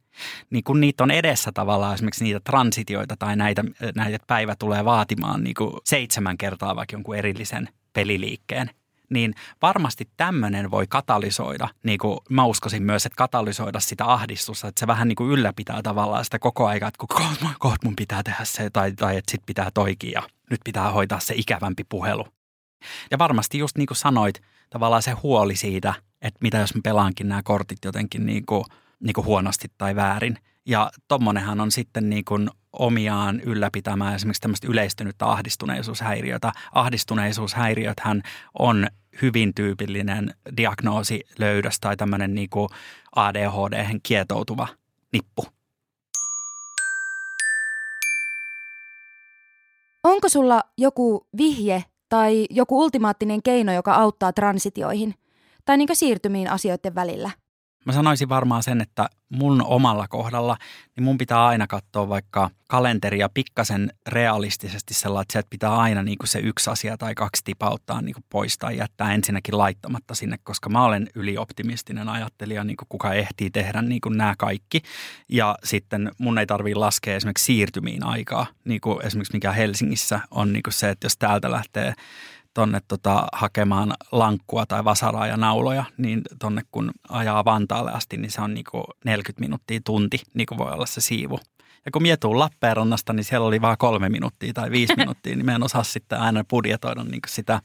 Niin kun niitä on edessä tavallaan esimerkiksi niitä transitioita tai näitä, näitä päivä tulee vaatimaan niin kuin seitsemän kertaa vaikka jonkun erillisen peliliikkeen – niin varmasti tämmöinen voi katalysoida, niin kuin mä uskoisin myös, että katalysoida sitä ahdistusta, että se vähän niin kuin ylläpitää tavallaan sitä koko aika, että kohta koht mun pitää tehdä se tai, tai että sit pitää toikin ja nyt pitää hoitaa se ikävämpi puhelu. Ja varmasti just niin kuin sanoit, tavallaan se huoli siitä, että mitä jos mä pelaankin nämä kortit jotenkin niin kuin, niin kuin huonosti tai väärin. Ja tommonenhan on sitten niin kuin omiaan ylläpitämään esimerkiksi tämmöistä yleistynyttä ahdistuneisuushäiriötä. Ahdistuneisuushäiriöthän on hyvin tyypillinen diagnoosilöydös tai tämmöinen niin kuin ADHD kietoutuva nippu. Onko sulla joku vihje tai joku ultimaattinen keino, joka auttaa transitioihin tai niin siirtymiin asioiden välillä? Mä sanoisin varmaan sen, että mun omalla kohdalla, niin mun pitää aina katsoa vaikka kalenteria pikkasen realistisesti sellainen, että pitää aina niin kuin se yksi asia tai kaksi tipauttaa niin kuin pois tai jättää ensinnäkin laittamatta sinne, koska mä olen ylioptimistinen ajattelija, niin kuin kuka ehtii tehdä niin kuin nämä kaikki. Ja sitten mun ei tarvitse laskea esimerkiksi siirtymiin aikaa, niin kuin esimerkiksi mikä Helsingissä on niin kuin se, että jos täältä lähtee tonne tota, hakemaan lankkua tai vasaraa ja nauloja, niin tonne kun ajaa Vantaalle asti, niin se on niinku 40 minuuttia tunti, niin kuin voi olla se siivu. Ja kun mietuu Lappeenrannasta, niin siellä oli vain kolme minuuttia tai viisi minuuttia, niin me en osaa sitten aina budjetoida niin sitä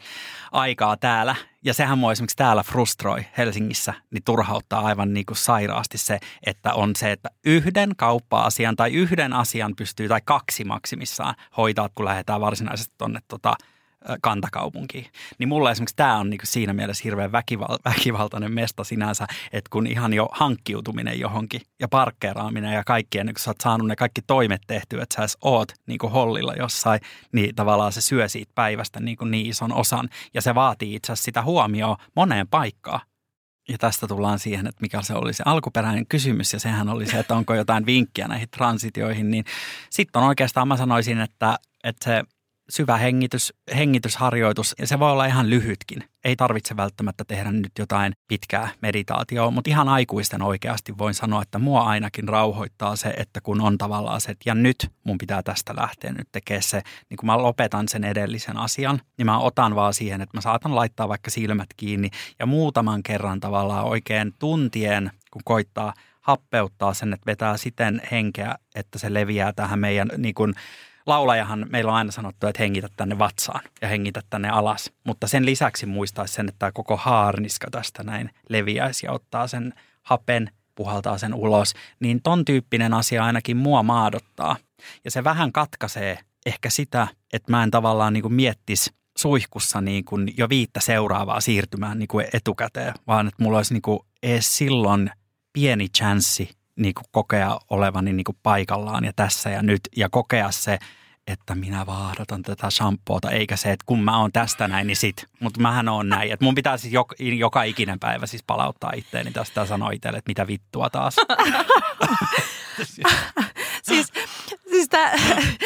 aikaa täällä. Ja sehän mua esimerkiksi täällä frustroi Helsingissä, niin turhauttaa aivan niin kuin sairaasti se, että on se, että yhden kauppa-asian tai yhden asian pystyy, tai kaksi maksimissaan hoitaa, kun lähdetään varsinaisesti tuonne tota, kantakaupunkiin. Niin mulla esimerkiksi tämä on niin siinä mielessä hirveän väkival- väkivaltainen mesta sinänsä, että kun ihan jo hankkiutuminen johonkin ja parkkeeraaminen ja kaikki, ennen kuin sä oot saanut ne kaikki toimet tehtyä, että sä edes oot niin kuin hollilla jossain, niin tavallaan se syö siitä päivästä niin, niin ison osan ja se vaatii itse asiassa sitä huomioon moneen paikkaan. Ja tästä tullaan siihen, että mikä se oli se alkuperäinen kysymys, ja sehän oli se, että onko jotain vinkkiä näihin transitioihin, niin sitten on oikeastaan, mä sanoisin, että, että se syvä hengitys, hengitysharjoitus, ja se voi olla ihan lyhytkin. Ei tarvitse välttämättä tehdä nyt jotain pitkää meditaatioa, mutta ihan aikuisten oikeasti voin sanoa, että mua ainakin rauhoittaa se, että kun on tavallaan se, että ja nyt mun pitää tästä lähteä nyt tekemään se, niin kun mä lopetan sen edellisen asian, niin mä otan vaan siihen, että mä saatan laittaa vaikka silmät kiinni ja muutaman kerran tavallaan oikein tuntien, kun koittaa happeuttaa sen, että vetää siten henkeä, että se leviää tähän meidän niin kuin laulajahan meillä on aina sanottu, että hengitä tänne vatsaan ja hengitä tänne alas. Mutta sen lisäksi muistaisi sen, että tämä koko haarniska tästä näin leviäisi ja ottaa sen hapen, puhaltaa sen ulos. Niin ton tyyppinen asia ainakin mua maadottaa. Ja se vähän katkaisee ehkä sitä, että mä en tavallaan niin kuin miettisi suihkussa niin kuin jo viittä seuraavaa siirtymään niin kuin etukäteen, vaan että mulla olisi niin kuin edes silloin pieni chanssi niin kuin kokea olevani niin kuin paikallaan ja tässä ja nyt ja kokea se, että minä vaahdotan tätä shampoota, eikä se, että kun mä oon tästä näin, niin sit. Mutta mähän on näin. Että mun pitää siis joka, joka ikinen päivä siis palauttaa itteeni tästä ja sanoa itselle, että mitä vittua taas. siis, siis tää,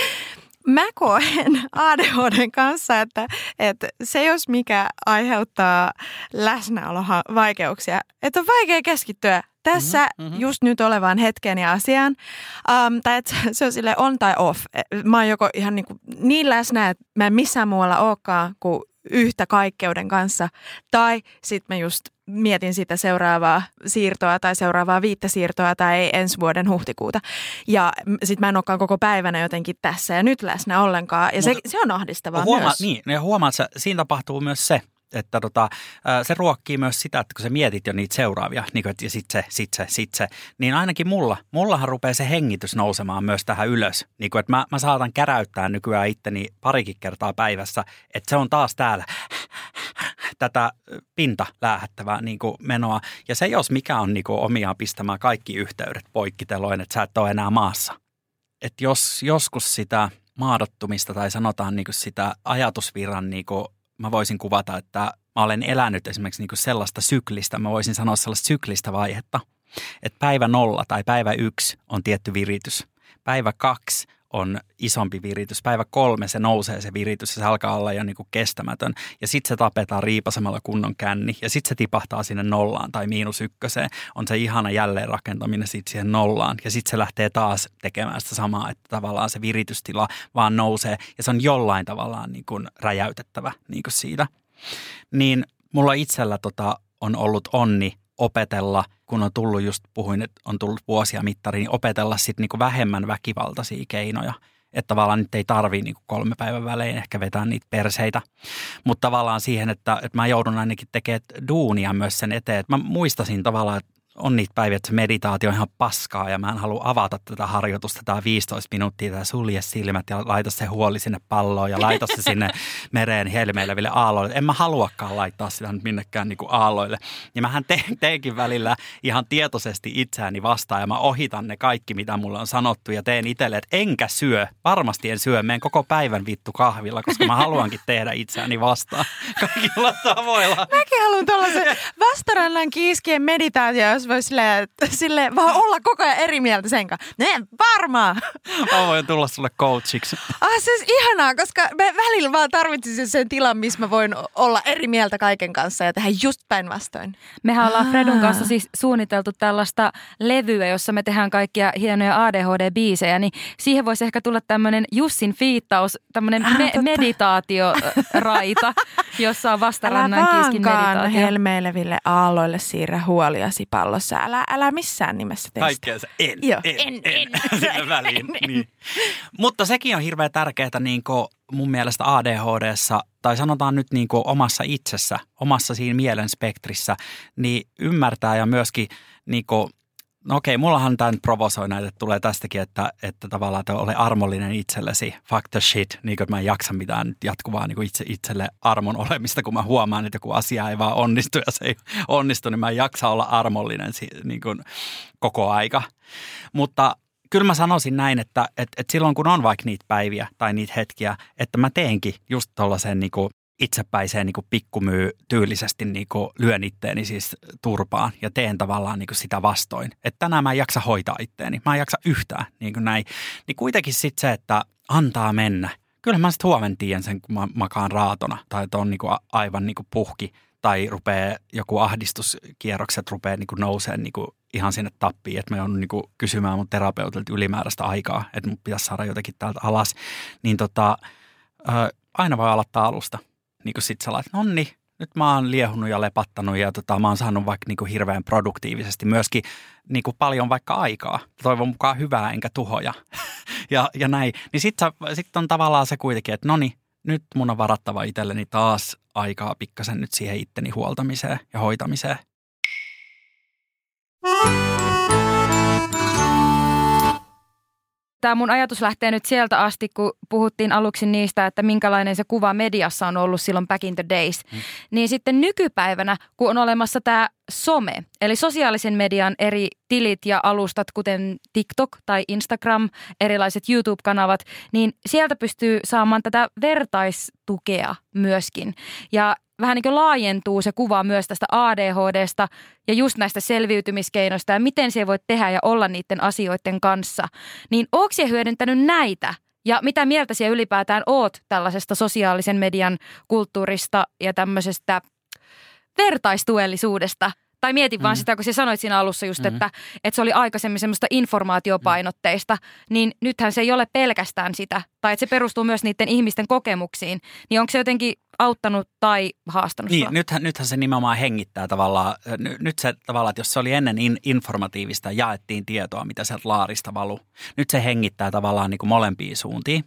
mä koen ADHDn kanssa, että, että se jos mikä aiheuttaa läsnäolovaikeuksia, että on vaikea keskittyä tässä mm-hmm. just nyt olevaan hetkeen ja asiaan. Um, tai että se on sille on tai off. Mä oon joko ihan niin, kuin niin läsnä, että mä en missään muualla olekaan kuin yhtä kaikkeuden kanssa. Tai sitten mä just mietin sitä seuraavaa siirtoa tai seuraavaa viittä siirtoa tai ensi vuoden huhtikuuta. Ja sitten mä en olekaan koko päivänä jotenkin tässä ja nyt läsnä ollenkaan. Ja Mut, se, se on ahdistavaa huoma- myös. Niin, ja huomaat, että siinä tapahtuu myös se, että tota, se ruokkii myös sitä, että kun sä mietit jo niitä seuraavia, niin kuin, että sit se, sit se, sit se, niin ainakin mulla, mullahan rupeaa se hengitys nousemaan myös tähän ylös. Niin kuin, että mä, mä saatan käräyttää nykyään itteni parikin kertaa päivässä, että se on taas täällä tätä pinta läähättävää niin kuin menoa. Ja se jos mikä on niin kuin omiaan pistämään kaikki yhteydet poikkiteloin, että sä et ole enää maassa. Että jos joskus sitä maadottumista tai sanotaan niin kuin sitä ajatusvirran niin kuin mä voisin kuvata, että mä olen elänyt esimerkiksi niin kuin sellaista syklistä, mä voisin sanoa sellaista syklistä vaihetta, että päivä nolla tai päivä yksi on tietty viritys. Päivä kaksi on isompi viritys. Päivä kolme se nousee se viritys ja se alkaa olla jo niin kuin kestämätön. Ja sitten se tapetaan riipasemalla kunnon känni ja sitten se tipahtaa sinne nollaan tai miinus ykköseen. On se ihana jälleenrakentaminen sitten siihen nollaan. Ja sitten se lähtee taas tekemään sitä samaa, että tavallaan se viritystila vaan nousee ja se on jollain tavallaan niin kuin räjäytettävä niin kuin siitä. Niin mulla itsellä tota, on ollut onni opetella, kun on tullut just, puhuin, että on tullut vuosia mittariin, niin opetella sitten niinku vähemmän väkivaltaisia keinoja. Että tavallaan nyt ei tarvii niinku kolme päivän välein ehkä vetää niitä perseitä. Mutta tavallaan siihen, että, että mä joudun ainakin tekemään duunia myös sen eteen. Että mä muistasin tavallaan, että on niitä päiviä, että se meditaatio on ihan paskaa ja mä en halua avata tätä harjoitusta tämä 15 minuuttia tai sulje silmät ja laita se huoli sinne palloon ja laita se sinne mereen helmeileville aalloille. En mä haluakaan laittaa sitä nyt minnekään niin kuin aalloille. Ja mähän te- teenkin välillä ihan tietoisesti itseäni vastaan ja mä ohitan ne kaikki, mitä mulle on sanottu ja teen itselle, että enkä syö. Varmasti en syö, menen koko päivän vittu kahvilla, koska mä haluankin tehdä itseäni vastaan kaikilla tavoilla. Mäkin haluan tuollaisen vastarannan kiiskien meditaatio, jos voi sille, sille vaan olla koko ajan eri mieltä sen kanssa. Ne varmaan. Mä voin tulla sulle coachiksi. Ah, se olisi ihanaa, koska mä välillä vaan tarvitsisin sen tilan, missä mä voin olla eri mieltä kaiken kanssa ja tehdä just päinvastoin. Mehän ollaan Fredun kanssa siis suunniteltu tällaista levyä, jossa me tehdään kaikkia hienoja ADHD-biisejä, niin siihen voisi ehkä tulla tämmöinen Jussin fiittaus, tämmöinen ah, me- meditaatioraita, jossa on vastarannan meditaatio. helmeileville aalloille siirrä huoliasi pallossa. Älä, älä missään nimessä testa. Kaikkea se en, Joo. en, en, en, en. väliin. Niin. Mutta sekin on hirveän tärkeää niin kuin mun mielestä ADHDssa, tai sanotaan nyt niin kuin omassa itsessä, omassa siinä mielen spektrissä, niin ymmärtää ja myöskin niin kuin No okei, mullahan tämä nyt provosoi näitä, että tulee tästäkin, että, että tavallaan että ole armollinen itsellesi, fuck the shit, niin kuin, mä en jaksa mitään jatkuvaa niin kuin itse, itselle armon olemista, kun mä huomaan, että joku asia ei vaan onnistu ja se ei onnistu, niin mä en jaksa olla armollinen niin kuin, koko aika. Mutta kyllä mä sanoisin näin, että, että, että silloin kun on vaikka niitä päiviä tai niitä hetkiä, että mä teenkin just tuollaisen niin itsepäiseen niin pikkumyy tyylisesti niin lyön itteeni siis turpaan ja teen tavallaan niin sitä vastoin. Että tänään mä en jaksa hoitaa itteeni, mä en jaksa yhtään niin kuin näin. Niin kuitenkin sitten se, että antaa mennä. Kyllä mä sitten huomen tiedän sen, kun mä makaan raatona tai että on niin aivan niin puhki tai rupeaa joku ahdistuskierrokset rupeaa niin nousee niin ihan sinne tappiin, että mä joudun niin kysymään mun terapeutilta ylimääräistä aikaa, että mun pitäisi saada jotenkin täältä alas. Niin tota, aina voi aloittaa alusta niin kuin sit sä laitat, nonni, nyt mä oon liehunut ja lepattanut ja tota, mä oon saanut vaikka niin kuin hirveän produktiivisesti myöskin niin kuin paljon vaikka aikaa. Toivon mukaan hyvää enkä tuhoja ja, ja näin. Niin sitten sit on tavallaan se kuitenkin, että no niin, nyt mun on varattava itselleni taas aikaa pikkasen nyt siihen itteni huoltamiseen ja hoitamiseen. Tämä mun ajatus lähtee nyt sieltä asti, kun puhuttiin aluksi niistä, että minkälainen se kuva mediassa on ollut silloin back in the days. Mm. Niin sitten nykypäivänä, kun on olemassa tämä some, eli sosiaalisen median eri tilit ja alustat, kuten TikTok tai Instagram, erilaiset YouTube-kanavat, niin sieltä pystyy saamaan tätä vertaistukea myöskin. Ja vähän niin kuin laajentuu se kuva myös tästä ADHDsta ja just näistä selviytymiskeinoista ja miten se voi tehdä ja olla niiden asioiden kanssa. Niin onko se hyödyntänyt näitä ja mitä mieltä siellä ylipäätään oot tällaisesta sosiaalisen median kulttuurista ja tämmöisestä vertaistuellisuudesta? Tai mietin mm. vaan sitä, kun sä sanoit siinä alussa just, mm. että, että se oli aikaisemmin semmoista informaatiopainotteista, niin nythän se ei ole pelkästään sitä, tai että se perustuu myös niiden ihmisten kokemuksiin. Niin onko se jotenkin auttanut tai haastanut Niin, nythän, nythän se nimenomaan hengittää tavallaan, n- nyt se tavallaan, että jos se oli ennen in, informatiivista, jaettiin tietoa, mitä sieltä laarista valuu. Nyt se hengittää tavallaan niin kuin molempiin suuntiin.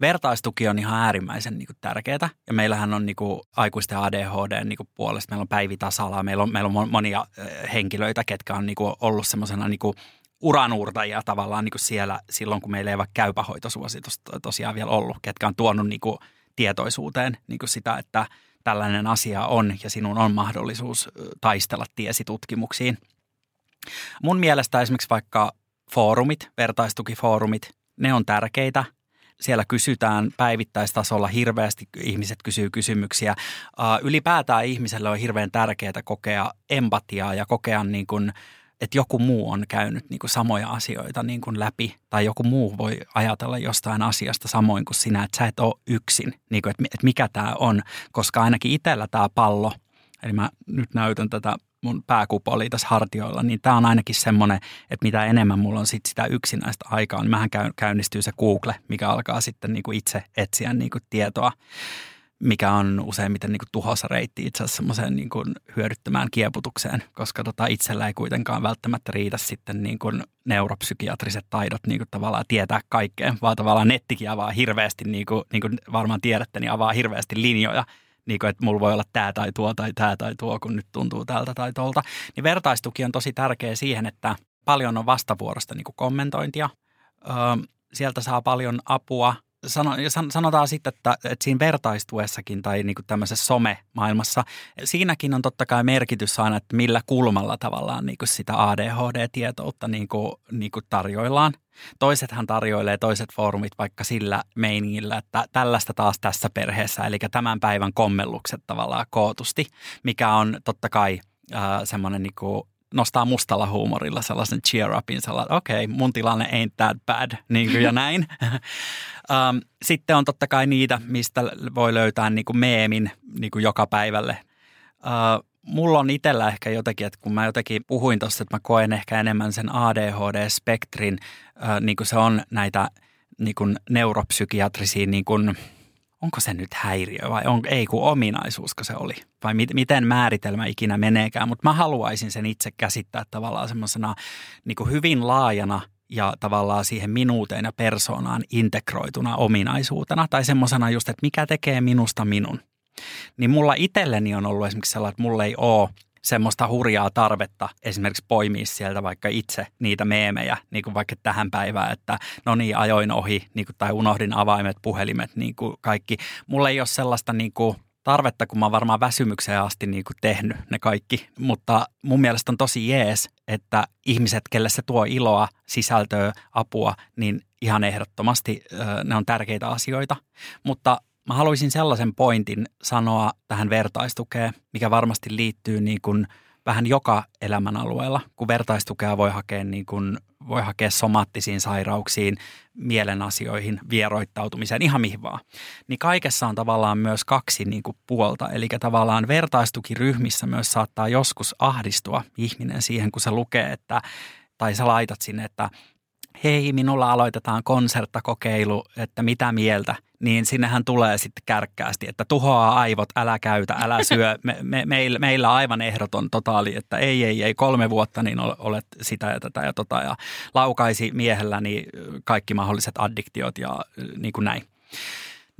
Vertaistuki on ihan äärimmäisen niin kuin tärkeää ja meillähän on niin kuin aikuisten ADHD niin kuin puolesta, meillä on Päivi Tasala, meillä on, meillä on monia henkilöitä, ketkä on niin kuin ollut semmoisena niin kuin uranuurtajia tavallaan niin kuin siellä silloin, kun meillä ei vaikka käypähoitosuositus tosiaan vielä ollut, ketkä on tuonut niin kuin tietoisuuteen niin kuin sitä, että tällainen asia on ja sinun on mahdollisuus taistella tiesi tutkimuksiin. Mun mielestä esimerkiksi vaikka foorumit, vertaistukifoorumit, ne on tärkeitä. Siellä kysytään päivittäistasolla hirveästi, ihmiset kysyy kysymyksiä. Ylipäätään ihmiselle on hirveän tärkeää kokea empatiaa ja kokea niin kuin – että joku muu on käynyt niin kuin samoja asioita niin kuin läpi tai joku muu voi ajatella jostain asiasta samoin kuin sinä, että sä et ole yksin, niin kuin, että, että mikä tämä on, koska ainakin itsellä tämä pallo, eli mä nyt näytän tätä mun pääkupoli tässä hartioilla, niin tämä on ainakin semmoinen, että mitä enemmän mulla on sit sitä yksinäistä aikaa, niin mähän käynnistyy se Google, mikä alkaa sitten niin kuin itse etsiä niin kuin tietoa mikä on useimmiten niin kuin reitti itse asiassa semmoiseen niin kuin hyödyttämään kieputukseen, koska tota itsellä ei kuitenkaan välttämättä riitä sitten niin kuin neuropsykiatriset taidot niin kuin tavallaan tietää kaikkea, vaan tavallaan nettikin avaa hirveästi, niin kuin, niin kuin varmaan tiedätte, niin avaa hirveästi linjoja, niin kuin, että mulla voi olla tämä tai tuo tai tämä tai tuo, kun nyt tuntuu tältä tai tuolta. Niin vertaistuki on tosi tärkeä siihen, että paljon on vastavuorosta niin kuin kommentointia. Öö, sieltä saa paljon apua – sanotaan sitten, että, että siinä vertaistuessakin tai niin kuin tämmöisessä some-maailmassa, siinäkin on totta kai merkitys aina, että millä kulmalla tavallaan niin kuin sitä ADHD-tietoutta niin kuin, niin kuin tarjoillaan. Toisethan tarjoilee toiset foorumit vaikka sillä meiningillä, että tällaista taas tässä perheessä, eli tämän päivän kommellukset tavallaan kootusti, mikä on totta kai semmoinen niin kuin nostaa mustalla huumorilla sellaisen cheer upin, sellainen, okei, okay, mun tilanne ain't that bad, niin kuin ja näin. um, sitten on totta kai niitä, mistä voi löytää niin kuin meemin niin kuin joka päivälle. Uh, mulla on itsellä ehkä jotenkin, että kun mä jotenkin puhuin tuossa, että mä koen ehkä enemmän sen ADHD-spektrin, uh, niin kuin se on näitä niin kuin neuropsykiatrisia niin kuin – onko se nyt häiriö vai on, ei kun ominaisuusko se oli. Vai mit, miten määritelmä ikinä meneekään, mutta mä haluaisin sen itse käsittää tavallaan semmoisena niin hyvin laajana ja tavallaan siihen minuuteen ja persoonaan integroituna ominaisuutena tai semmoisena just, että mikä tekee minusta minun. Niin mulla itselleni on ollut esimerkiksi sellainen, että mulla ei ole semmoista hurjaa tarvetta esimerkiksi poimia sieltä vaikka itse niitä meemejä, niin kuin vaikka tähän päivään, että no niin, ajoin ohi niin kuin, tai unohdin avaimet, puhelimet, niin kuin kaikki. Mulla ei ole sellaista niin kuin, tarvetta, kun mä oon varmaan väsymykseen asti niin kuin tehnyt ne kaikki, mutta mun mielestä on tosi jees, että ihmiset, kelle se tuo iloa, sisältöä, apua, niin ihan ehdottomasti ne on tärkeitä asioita. Mutta Mä haluaisin sellaisen pointin sanoa tähän vertaistukeen, mikä varmasti liittyy niin kuin vähän joka elämän alueella, kun vertaistukea voi hakea, niin kuin, voi hakea somaattisiin sairauksiin, mielen asioihin, vieroittautumiseen, ihan mihin vaan. Niin kaikessa on tavallaan myös kaksi niin kuin puolta, eli tavallaan vertaistukiryhmissä myös saattaa joskus ahdistua ihminen siihen, kun se lukee, että, tai sä laitat sinne, että hei, minulla aloitetaan konserttakokeilu, että mitä mieltä, niin sinnehän tulee sitten kärkkäästi, että tuhoaa aivot, älä käytä, älä syö. Me, me, meillä, meillä aivan ehdoton totaali, että ei, ei, ei, kolme vuotta niin olet sitä ja tätä ja tota ja laukaisi miehelläni kaikki mahdolliset addiktiot ja niin kuin näin.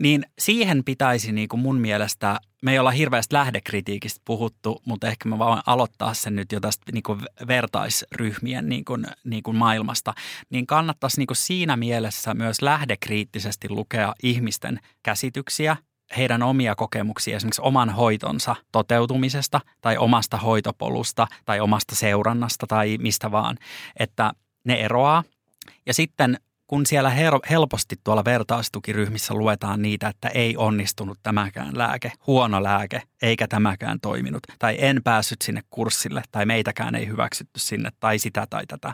Niin siihen pitäisi niin kuin mun mielestä, me ei olla hirveästi lähdekritiikistä puhuttu, mutta ehkä mä vaan aloittaa sen nyt jo tästä niin kuin vertaisryhmien niin kuin, niin kuin maailmasta. Niin kannattaisi niin kuin siinä mielessä myös lähdekriittisesti lukea ihmisten käsityksiä, heidän omia kokemuksia esimerkiksi oman hoitonsa toteutumisesta tai omasta hoitopolusta tai omasta seurannasta tai mistä vaan, että ne eroaa. Ja sitten kun siellä helposti tuolla vertaistukiryhmissä luetaan niitä, että ei onnistunut tämäkään lääke, huono lääke, eikä tämäkään toiminut, tai en päässyt sinne kurssille, tai meitäkään ei hyväksytty sinne, tai sitä tai tätä,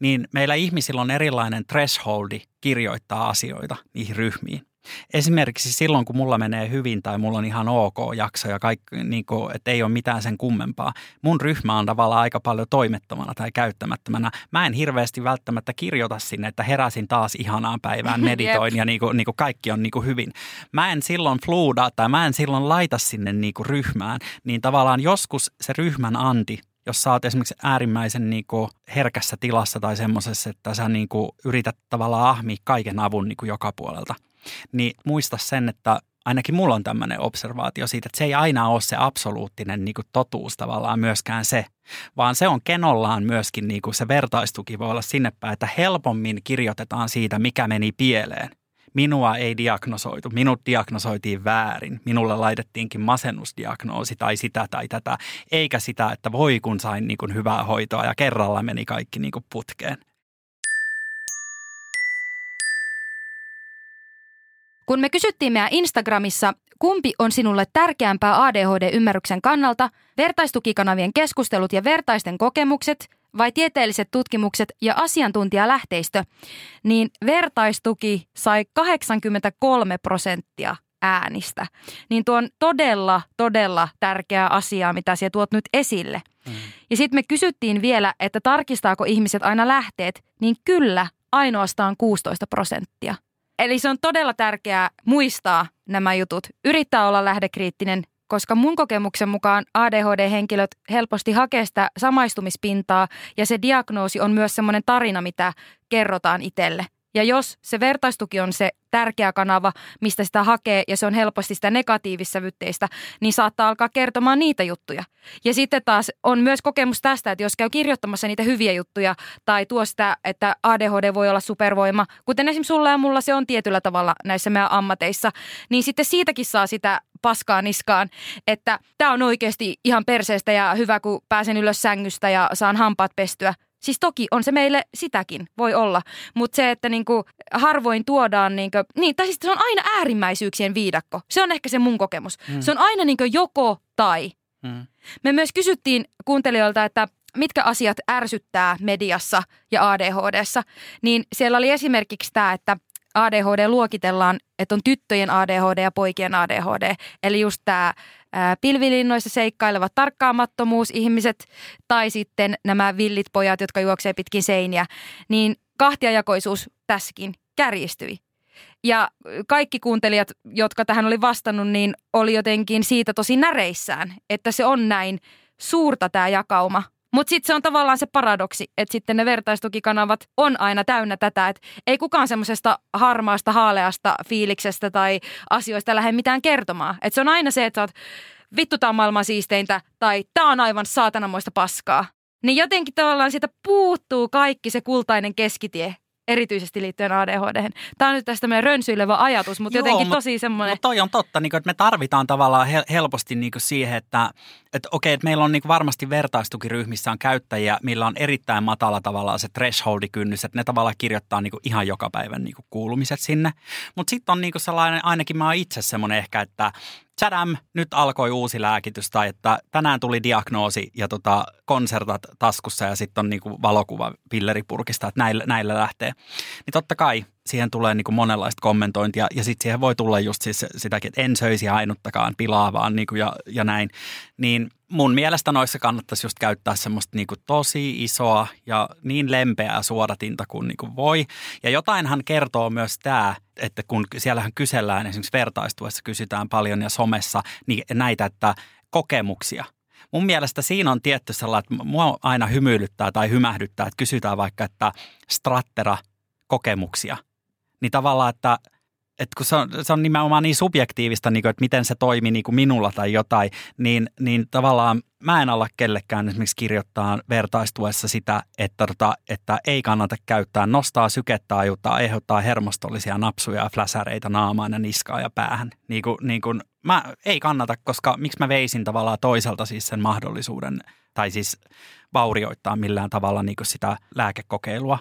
niin meillä ihmisillä on erilainen thresholdi kirjoittaa asioita niihin ryhmiin. Esimerkiksi silloin, kun mulla menee hyvin tai mulla on ihan ok jakso ja kaikki, niin kuin, että ei ole mitään sen kummempaa. Mun ryhmä on tavallaan aika paljon toimettomana tai käyttämättömänä. Mä en hirveästi välttämättä kirjoita sinne, että heräsin taas ihanaan päivään, meditoin ja niin kuin, niin kuin kaikki on niin kuin hyvin. Mä en silloin fluudaa tai mä en silloin laita sinne niin kuin ryhmään. Niin tavallaan joskus se ryhmän anti jos sä oot esimerkiksi äärimmäisen niin kuin herkässä tilassa tai semmoisessa, että sä niin kuin yrität tavallaan ahmia kaiken avun niin kuin joka puolelta – niin muista sen, että ainakin mulla on tämmöinen observaatio siitä, että se ei aina ole se absoluuttinen niin kuin totuus tavallaan myöskään se, vaan se on kenollaan myöskin niin kuin se vertaistuki voi olla sinne päin, että helpommin kirjoitetaan siitä, mikä meni pieleen. Minua ei diagnosoitu, minut diagnosoitiin väärin, minulle laitettiinkin masennusdiagnoosi tai sitä tai tätä, eikä sitä, että voi kun sain niin kuin hyvää hoitoa ja kerralla meni kaikki niin kuin putkeen. Kun me kysyttiin meidän Instagramissa, kumpi on sinulle tärkeämpää ADHD-ymmärryksen kannalta, vertaistukikanavien keskustelut ja vertaisten kokemukset vai tieteelliset tutkimukset ja asiantuntijalähteistö, niin vertaistuki sai 83 prosenttia äänistä. Niin tuo on todella, todella tärkeä asia, mitä sinä tuot nyt esille. Mm. Ja sitten me kysyttiin vielä, että tarkistaako ihmiset aina lähteet, niin kyllä, ainoastaan 16 prosenttia. Eli se on todella tärkeää muistaa nämä jutut. Yrittää olla lähdekriittinen, koska mun kokemuksen mukaan ADHD-henkilöt helposti hakee sitä samaistumispintaa ja se diagnoosi on myös semmoinen tarina, mitä kerrotaan itselle. Ja jos se vertaistuki on se tärkeä kanava, mistä sitä hakee ja se on helposti sitä negatiivissävytteistä, niin saattaa alkaa kertomaan niitä juttuja. Ja sitten taas on myös kokemus tästä, että jos käy kirjoittamassa niitä hyviä juttuja tai tuo sitä, että ADHD voi olla supervoima, kuten esimerkiksi sulla ja mulla se on tietyllä tavalla näissä meidän ammateissa, niin sitten siitäkin saa sitä paskaa niskaan, että tämä on oikeasti ihan perseestä ja hyvä, kun pääsen ylös sängystä ja saan hampaat pestyä. Siis toki on se meille sitäkin, voi olla. Mutta se, että niinku harvoin tuodaan, niinku, niin, tai siis se on aina äärimmäisyyksien viidakko. Se on ehkä se mun kokemus. Mm. Se on aina niinku joko tai. Mm. Me myös kysyttiin kuuntelijoilta, että mitkä asiat ärsyttää mediassa ja ADHDssa, niin siellä oli esimerkiksi tämä, että ADHD luokitellaan, että on tyttöjen ADHD ja poikien ADHD. Eli just tämä pilvilinnoissa seikkailevat tarkkaamattomuus ihmiset tai sitten nämä villit pojat, jotka juoksee pitkin seiniä, niin kahtiajakoisuus tässäkin kärjistyi. Ja kaikki kuuntelijat, jotka tähän oli vastannut, niin oli jotenkin siitä tosi näreissään, että se on näin suurta tämä jakauma mutta sitten se on tavallaan se paradoksi, että sitten ne vertaistukikanavat on aina täynnä tätä, että ei kukaan semmoisesta harmaasta, haaleasta fiiliksestä tai asioista lähde mitään kertomaan. Että se on aina se, että sä oot, vittu tää on maailman siisteintä tai tää on aivan saatanamoista paskaa. Niin jotenkin tavallaan siitä puuttuu kaikki se kultainen keskitie, erityisesti liittyen ADHD. Tämä on nyt tästä meidän rönsyilevä ajatus, mutta Joo, jotenkin mut, tosi semmoinen... Mutta toi on totta, niin kuin, että me tarvitaan tavallaan helposti niin kuin siihen, että, että okei, että meillä on niin kuin varmasti vertaistukiryhmissä on käyttäjiä, millä on erittäin matala tavallaan se thresholdikynnys, että ne tavallaan kirjoittaa niin kuin ihan joka päivän niin kuin kuulumiset sinne. Mutta sitten on niin kuin sellainen, ainakin mä oon itse semmoinen ehkä, että tsadam, nyt alkoi uusi lääkitys tai että tänään tuli diagnoosi ja tota, konsertat taskussa ja sitten on niinku valokuva pilleripurkista, että näillä, näillä lähtee. Niin totta kai siihen tulee niinku monenlaista kommentointia ja sitten siihen voi tulla just siis sitäkin, että en söisi ainuttakaan pilaa vaan niinku ja, ja näin. Niin mun mielestä noissa kannattaisi just käyttää semmoista niinku tosi isoa ja niin lempeää suodatinta kuin niinku voi. Ja jotainhan kertoo myös tämä, että kun siellähän kysellään esimerkiksi vertaistuessa kysytään paljon ja somessa niin näitä, että kokemuksia. Mun mielestä siinä on tietty sellainen, että mua aina hymyilyttää tai hymähdyttää, että kysytään vaikka, että strattera kokemuksia. Niin tavallaan, että että kun se on, se on nimenomaan niin subjektiivista, niin kuin, että miten se toimi niin kuin minulla tai jotain, niin, niin tavallaan mä en alla kellekään esimerkiksi kirjoittaa vertaistuessa sitä, että, tota, että ei kannata käyttää, nostaa sykettä ajuttaa, aiheuttaa hermostollisia napsuja ja fläsäreitä naamaan ja niskaan ja päähän. Niin kuin, niin kuin, mä, ei kannata, koska miksi mä veisin tavallaan toiselta siis sen mahdollisuuden, tai siis vaurioittaa millään tavalla niin kuin sitä lääkekokeilua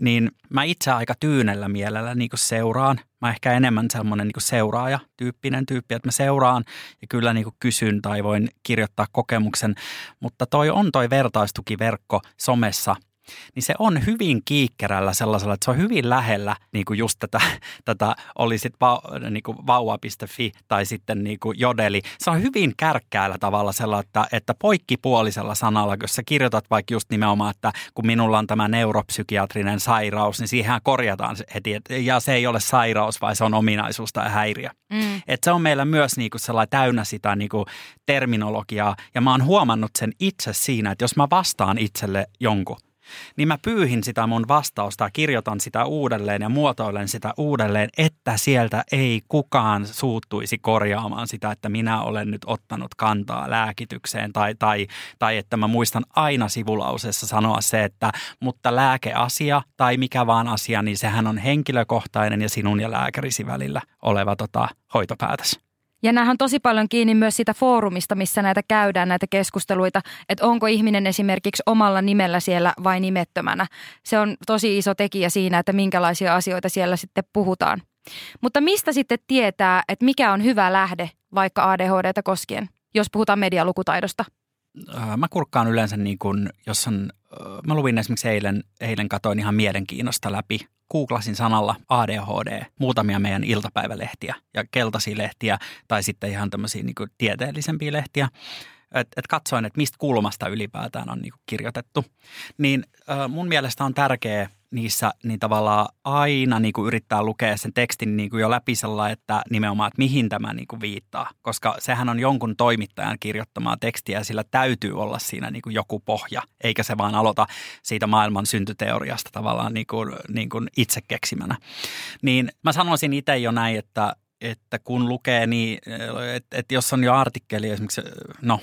niin mä itse aika tyynellä mielellä niin kuin seuraan. Mä ehkä enemmän semmoinen niin seuraaja tyyppinen tyyppi, että mä seuraan ja kyllä niin kuin kysyn tai voin kirjoittaa kokemuksen. Mutta toi on toi vertaistukiverkko somessa niin se on hyvin kiikkerällä sellaisella, että se on hyvin lähellä niin kuin just tätä, tätä oli sitten va, niin vauva.fi tai sitten niin kuin jodeli. Se on hyvin kärkkäällä tavalla sellainen, että, että poikkipuolisella sanalla, jos sä kirjoitat vaikka just nimenomaan, että kun minulla on tämä neuropsykiatrinen sairaus, niin siihen korjataan heti, että, ja se ei ole sairaus, vai se on ominaisuus tai häiriö. Mm. Et se on meillä myös niin kuin sellainen täynnä sitä niin kuin terminologiaa, ja mä oon huomannut sen itse siinä, että jos mä vastaan itselle jonkun, niin mä pyyhin sitä mun vastausta, kirjoitan sitä uudelleen ja muotoilen sitä uudelleen, että sieltä ei kukaan suuttuisi korjaamaan sitä, että minä olen nyt ottanut kantaa lääkitykseen tai, tai, tai että mä muistan aina sivulausessa sanoa se, että mutta lääkeasia tai mikä vaan asia, niin sehän on henkilökohtainen ja sinun ja lääkärisi välillä oleva tota, hoitopäätös. Ja näähän on tosi paljon kiinni myös sitä foorumista, missä näitä käydään, näitä keskusteluita, että onko ihminen esimerkiksi omalla nimellä siellä vai nimettömänä. Se on tosi iso tekijä siinä, että minkälaisia asioita siellä sitten puhutaan. Mutta mistä sitten tietää, että mikä on hyvä lähde vaikka ADHDta koskien, jos puhutaan medialukutaidosta? Mä kurkkaan yleensä niin kuin, jos on, mä luvin esimerkiksi eilen, eilen katoin ihan mielenkiinnosta läpi googlasin sanalla ADHD muutamia meidän iltapäivälehtiä ja keltaisia lehtiä tai sitten ihan tämmöisiä niin tieteellisempiä lehtiä. Että et katsoin, että mistä kulmasta ylipäätään on niin kuin kirjoitettu. Niin äh, mun mielestä on tärkeää niissä niin tavallaan aina niin kuin yrittää lukea sen tekstin niin kuin jo läpi sellainen, että nimenomaan, että mihin tämä niin kuin viittaa. Koska sehän on jonkun toimittajan kirjoittamaa tekstiä ja sillä täytyy olla siinä niin kuin joku pohja, eikä se vaan aloita siitä maailman syntyteoriasta tavallaan niin kuin, niin itse keksimänä. Niin mä sanoisin itse jo näin, että että kun lukee niin, että, että jos on jo artikkeli esimerkiksi, no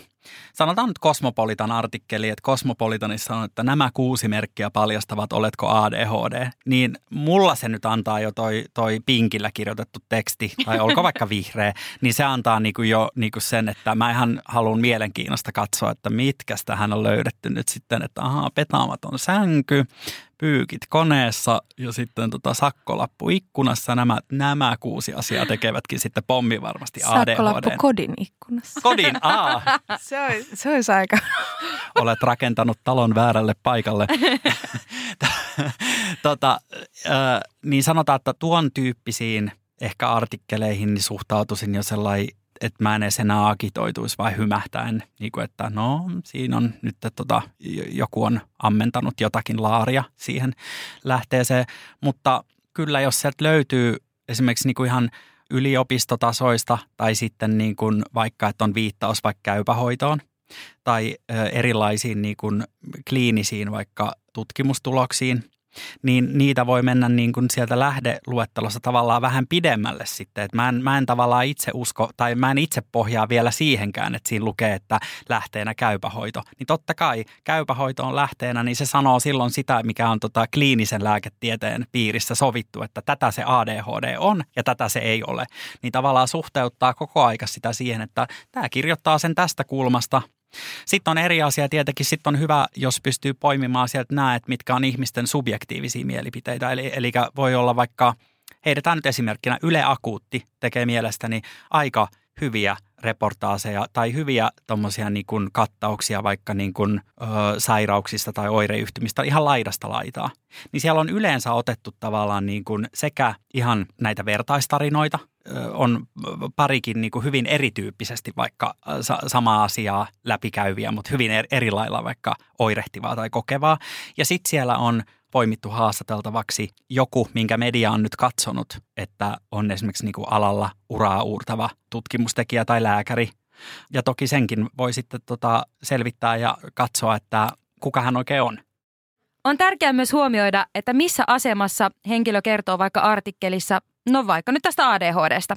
sanotaan nyt Kosmopolitan artikkeli, että Kosmopolitanissa on, että nämä kuusi merkkiä paljastavat, oletko ADHD, niin mulla se nyt antaa jo toi, toi pinkillä kirjoitettu teksti, tai olko vaikka vihreä, niin se antaa niinku jo niinku sen, että mä ihan haluan mielenkiinnosta katsoa, että mitkä tähän on löydetty nyt sitten, että ahaa, petaamaton sänky, pyykit koneessa ja sitten tota sakkolappu ikkunassa. Nämä, nämä kuusi asiaa tekevätkin sitten pommi varmasti ADHD. Sakkolappu kodin ikkunassa. Kodin, aa. se, olisi, se olisi aika. Olet rakentanut talon väärälle paikalle. tota, niin sanotaan, että tuon tyyppisiin ehkä artikkeleihin niin suhtautuisin jo sellainen että mä en edes enää agitoituisi vai hymähtäen, niin kuin, että no siinä on nyt, että tota, joku on ammentanut jotakin laaria siihen lähteeseen. Mutta kyllä jos sieltä löytyy esimerkiksi niin kuin ihan yliopistotasoista tai sitten niin kuin vaikka, että on viittaus vaikka käypähoitoon tai erilaisiin niin kuin kliinisiin vaikka tutkimustuloksiin, niin niitä voi mennä niin kuin sieltä lähdeluettelossa tavallaan vähän pidemmälle sitten. Et mä, en, mä en tavallaan itse usko, tai mä en itse pohjaa vielä siihenkään, että siinä lukee, että lähteenä käypähoito. Niin totta kai käypähoito on lähteenä, niin se sanoo silloin sitä, mikä on tota kliinisen lääketieteen piirissä sovittu, että tätä se ADHD on ja tätä se ei ole. Niin tavallaan suhteuttaa koko aika sitä siihen, että tämä kirjoittaa sen tästä kulmasta, sitten on eri asia tietenkin, sitten on hyvä, jos pystyy poimimaan sieltä nämä, että mitkä on ihmisten subjektiivisia mielipiteitä. Eli, eli voi olla vaikka, heitetään nyt esimerkkinä, Yle Akuutti tekee mielestäni aika hyviä reportaaseja tai hyviä tuommoisia niin kuin kattauksia vaikka niin kuin, ö, sairauksista tai oireyhtymistä ihan laidasta laitaa. Niin siellä on yleensä otettu tavallaan niin kuin sekä ihan näitä vertaistarinoita, on parikin niin kuin hyvin erityyppisesti vaikka sa- samaa asiaa läpikäyviä, mutta hyvin eri lailla vaikka oirehtivaa tai kokevaa. Ja sitten siellä on poimittu haastateltavaksi joku, minkä media on nyt katsonut, että on esimerkiksi niin kuin alalla uraa uurtava tutkimustekijä tai lääkäri. Ja toki senkin voi sitten tota selvittää ja katsoa, että kuka hän oikein on. On tärkeää myös huomioida, että missä asemassa henkilö kertoo vaikka artikkelissa, no vaikka nyt tästä ADHDsta.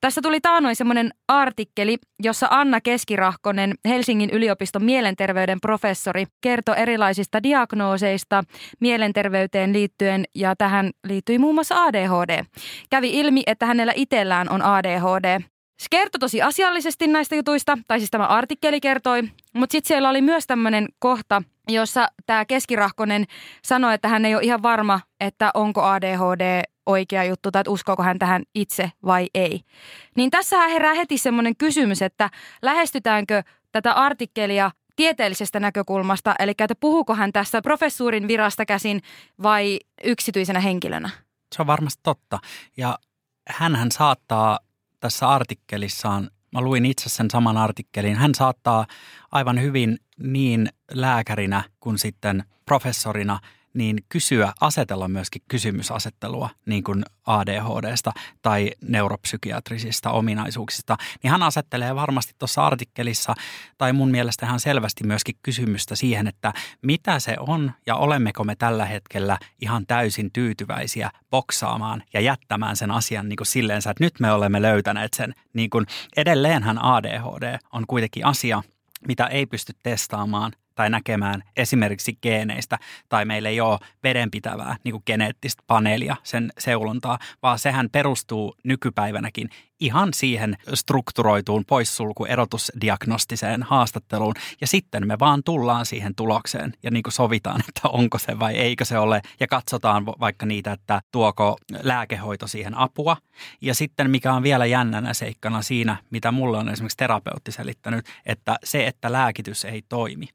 Tässä tuli taanoin semmoinen artikkeli, jossa Anna Keskirahkonen, Helsingin yliopiston mielenterveyden professori, kertoi erilaisista diagnooseista mielenterveyteen liittyen ja tähän liittyi muun muassa ADHD. Kävi ilmi, että hänellä itsellään on ADHD. Se kertoi tosi asiallisesti näistä jutuista, tai siis tämä artikkeli kertoi, mutta sitten siellä oli myös tämmöinen kohta, jossa tämä keskirahkonen sanoi, että hän ei ole ihan varma, että onko ADHD oikea juttu tai että uskoako hän tähän itse vai ei. Niin tässä herää heti semmoinen kysymys, että lähestytäänkö tätä artikkelia tieteellisestä näkökulmasta, eli että puhuuko hän tässä professuurin virasta käsin vai yksityisenä henkilönä? Se on varmasti totta. Ja hän saattaa tässä artikkelissaan, mä luin itse sen saman artikkelin, hän saattaa aivan hyvin niin lääkärinä kuin sitten professorina – niin kysyä, asetella myöskin kysymysasettelua niin kuin ADHDsta tai neuropsykiatrisista ominaisuuksista, niin hän asettelee varmasti tuossa artikkelissa tai mun mielestä ihan selvästi myöskin kysymystä siihen, että mitä se on ja olemmeko me tällä hetkellä ihan täysin tyytyväisiä boksaamaan ja jättämään sen asian niin kuin silleensä, että nyt me olemme löytäneet sen. Niin kuin edelleenhän ADHD on kuitenkin asia, mitä ei pysty testaamaan tai näkemään esimerkiksi geeneistä, tai meillä ei ole vedenpitävää niin kuin geneettistä paneelia, sen seulontaa, vaan sehän perustuu nykypäivänäkin ihan siihen strukturoituun poissulku erotusdiagnostiseen haastatteluun. Ja sitten me vaan tullaan siihen tulokseen ja niin kuin sovitaan, että onko se vai eikö se ole. Ja katsotaan vaikka niitä, että tuoko lääkehoito siihen apua. Ja sitten mikä on vielä jännänä seikkana siinä, mitä mulle on esimerkiksi terapeutti selittänyt, että se, että lääkitys ei toimi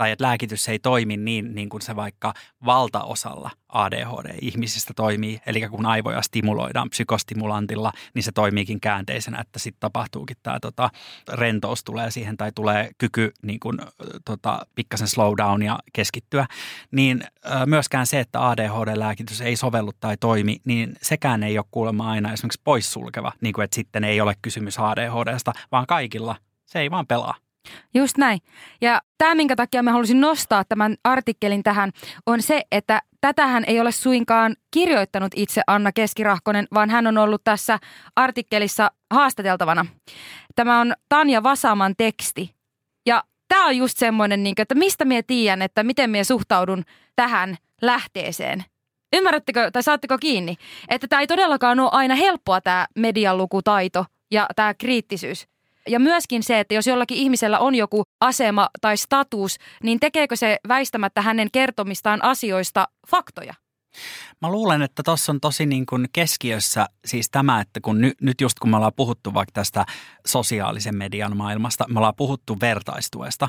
tai että lääkitys ei toimi niin, niin kuin se vaikka valtaosalla ADHD-ihmisistä toimii. Eli kun aivoja stimuloidaan psykostimulantilla, niin se toimiikin käänteisenä, että sitten tapahtuukin tämä tota, rentous tulee siihen tai tulee kyky niin kuin, tota, pikkasen slow down ja keskittyä. Niin myöskään se, että ADHD-lääkitys ei sovellu tai toimi, niin sekään ei ole kuulemma aina esimerkiksi poissulkeva, niin kuin että sitten ei ole kysymys ADHDsta, vaan kaikilla se ei vaan pelaa. Just näin. Ja tämä, minkä takia mä halusin nostaa tämän artikkelin tähän, on se, että tätähän ei ole suinkaan kirjoittanut itse Anna Keskirahkonen, vaan hän on ollut tässä artikkelissa haastateltavana. Tämä on Tanja Vasaman teksti. Ja tämä on just semmoinen, että mistä minä tiedän, että miten minä suhtaudun tähän lähteeseen. Ymmärrättekö tai saatteko kiinni, että tämä ei todellakaan ole aina helppoa tämä medialukutaito ja tämä kriittisyys. Ja myöskin se, että jos jollakin ihmisellä on joku asema tai status, niin tekeekö se väistämättä hänen kertomistaan asioista faktoja? Mä luulen, että tuossa on tosi niin kuin keskiössä siis tämä, että kun ny, nyt just kun me ollaan puhuttu vaikka tästä sosiaalisen median maailmasta, me ollaan puhuttu vertaistuesta,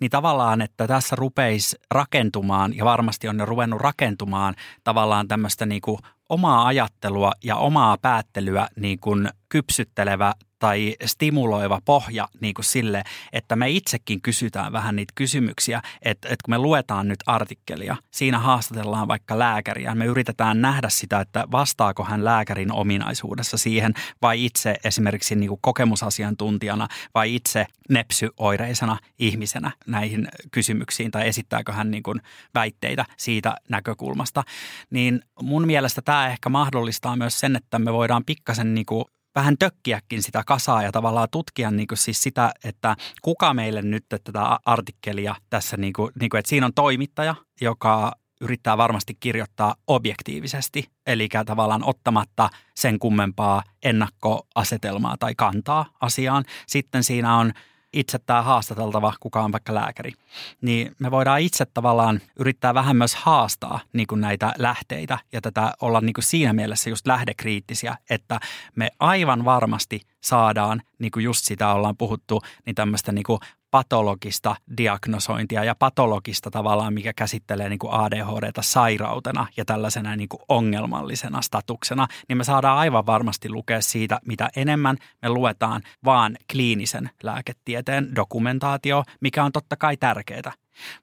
niin tavallaan, että tässä rupeisi rakentumaan ja varmasti on jo ruvennut rakentumaan tavallaan tämmöistä niin kuin omaa ajattelua ja omaa päättelyä niin kuin kypsyttelevä tai stimuloiva pohja niin kuin sille, että me itsekin kysytään vähän niitä kysymyksiä, että, että kun me luetaan nyt artikkelia, siinä haastatellaan vaikka lääkäriä, me yritetään nähdä sitä, että vastaako hän lääkärin ominaisuudessa siihen vai itse esimerkiksi niin kuin kokemusasiantuntijana vai itse nepsyoireisena ihmisenä näihin kysymyksiin tai esittääkö hän niin kuin väitteitä siitä näkökulmasta, niin mun mielestä tämä ehkä mahdollistaa myös sen, että me voidaan pikkasen niin kuin vähän tökkiäkin sitä kasaa ja tavallaan tutkia niin kuin siis sitä, että kuka meille nyt tätä artikkelia tässä, niin kuin, niin kuin, että siinä on toimittaja, joka yrittää varmasti kirjoittaa objektiivisesti, eli tavallaan ottamatta sen kummempaa ennakkoasetelmaa tai kantaa asiaan. Sitten siinä on itse tämä haastateltava, kuka on vaikka lääkäri, niin me voidaan itse tavallaan yrittää vähän myös haastaa niin kuin näitä lähteitä ja tätä olla niin kuin siinä mielessä just lähdekriittisiä, että me aivan varmasti saadaan, niin kuin just sitä ollaan puhuttu, niin tämmöistä niin kuin patologista diagnosointia ja patologista tavallaan, mikä käsittelee niin kuin ADHDta sairautena ja tällaisena niin kuin ongelmallisena statuksena, niin me saadaan aivan varmasti lukea siitä, mitä enemmän me luetaan vaan kliinisen lääketieteen dokumentaatio, mikä on totta kai tärkeää.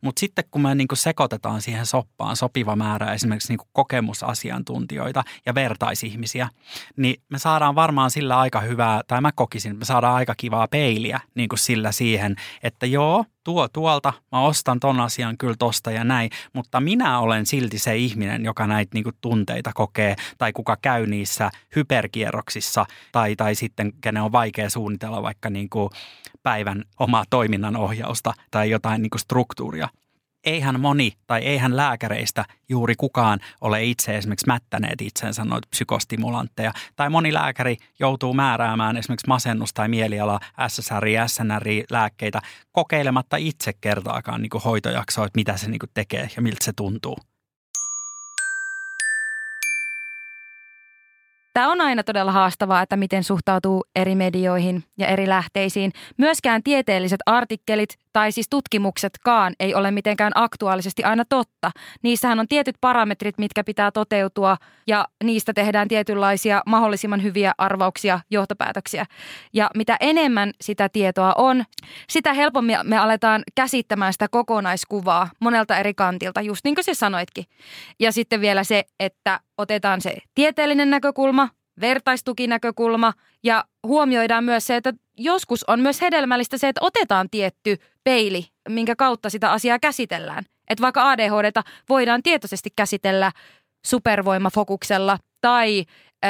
Mutta sitten kun me niin sekoitetaan siihen soppaan sopiva määrä esimerkiksi niin kokemusasiantuntijoita ja vertaisihmisiä, niin me saadaan varmaan sillä aika hyvää, tai mä kokisin, että me saadaan aika kivaa peiliä niin sillä siihen, että joo, tuo tuolta, mä ostan ton asian kyllä tosta ja näin, mutta minä olen silti se ihminen, joka näitä niin kuin, tunteita kokee tai kuka käy niissä hyperkierroksissa tai, tai sitten kenen on vaikea suunnitella vaikka niin kuin, päivän omaa toiminnan ohjausta tai jotain niin kuin, struktuuria eihän moni tai eihän lääkäreistä juuri kukaan ole itse esimerkiksi mättäneet itsensä noita psykostimulantteja. Tai moni lääkäri joutuu määräämään esimerkiksi masennus- tai mieliala, SSRI, SNRI-lääkkeitä kokeilematta itse kertaakaan niin hoitojaksoa, että mitä se niin tekee ja miltä se tuntuu. Tämä on aina todella haastavaa, että miten suhtautuu eri medioihin ja eri lähteisiin. Myöskään tieteelliset artikkelit tai siis tutkimuksetkaan ei ole mitenkään aktuaalisesti aina totta. Niissähän on tietyt parametrit, mitkä pitää toteutua ja niistä tehdään tietynlaisia mahdollisimman hyviä arvauksia, johtopäätöksiä. Ja mitä enemmän sitä tietoa on, sitä helpommin me aletaan käsittämään sitä kokonaiskuvaa monelta eri kantilta, just niin kuin se sanoitkin. Ja sitten vielä se, että otetaan se tieteellinen näkökulma, vertaistukinäkökulma ja huomioidaan myös se, että joskus on myös hedelmällistä se, että otetaan tietty peili, minkä kautta sitä asiaa käsitellään. Että vaikka ADHDta voidaan tietoisesti käsitellä supervoimafokuksella tai ö,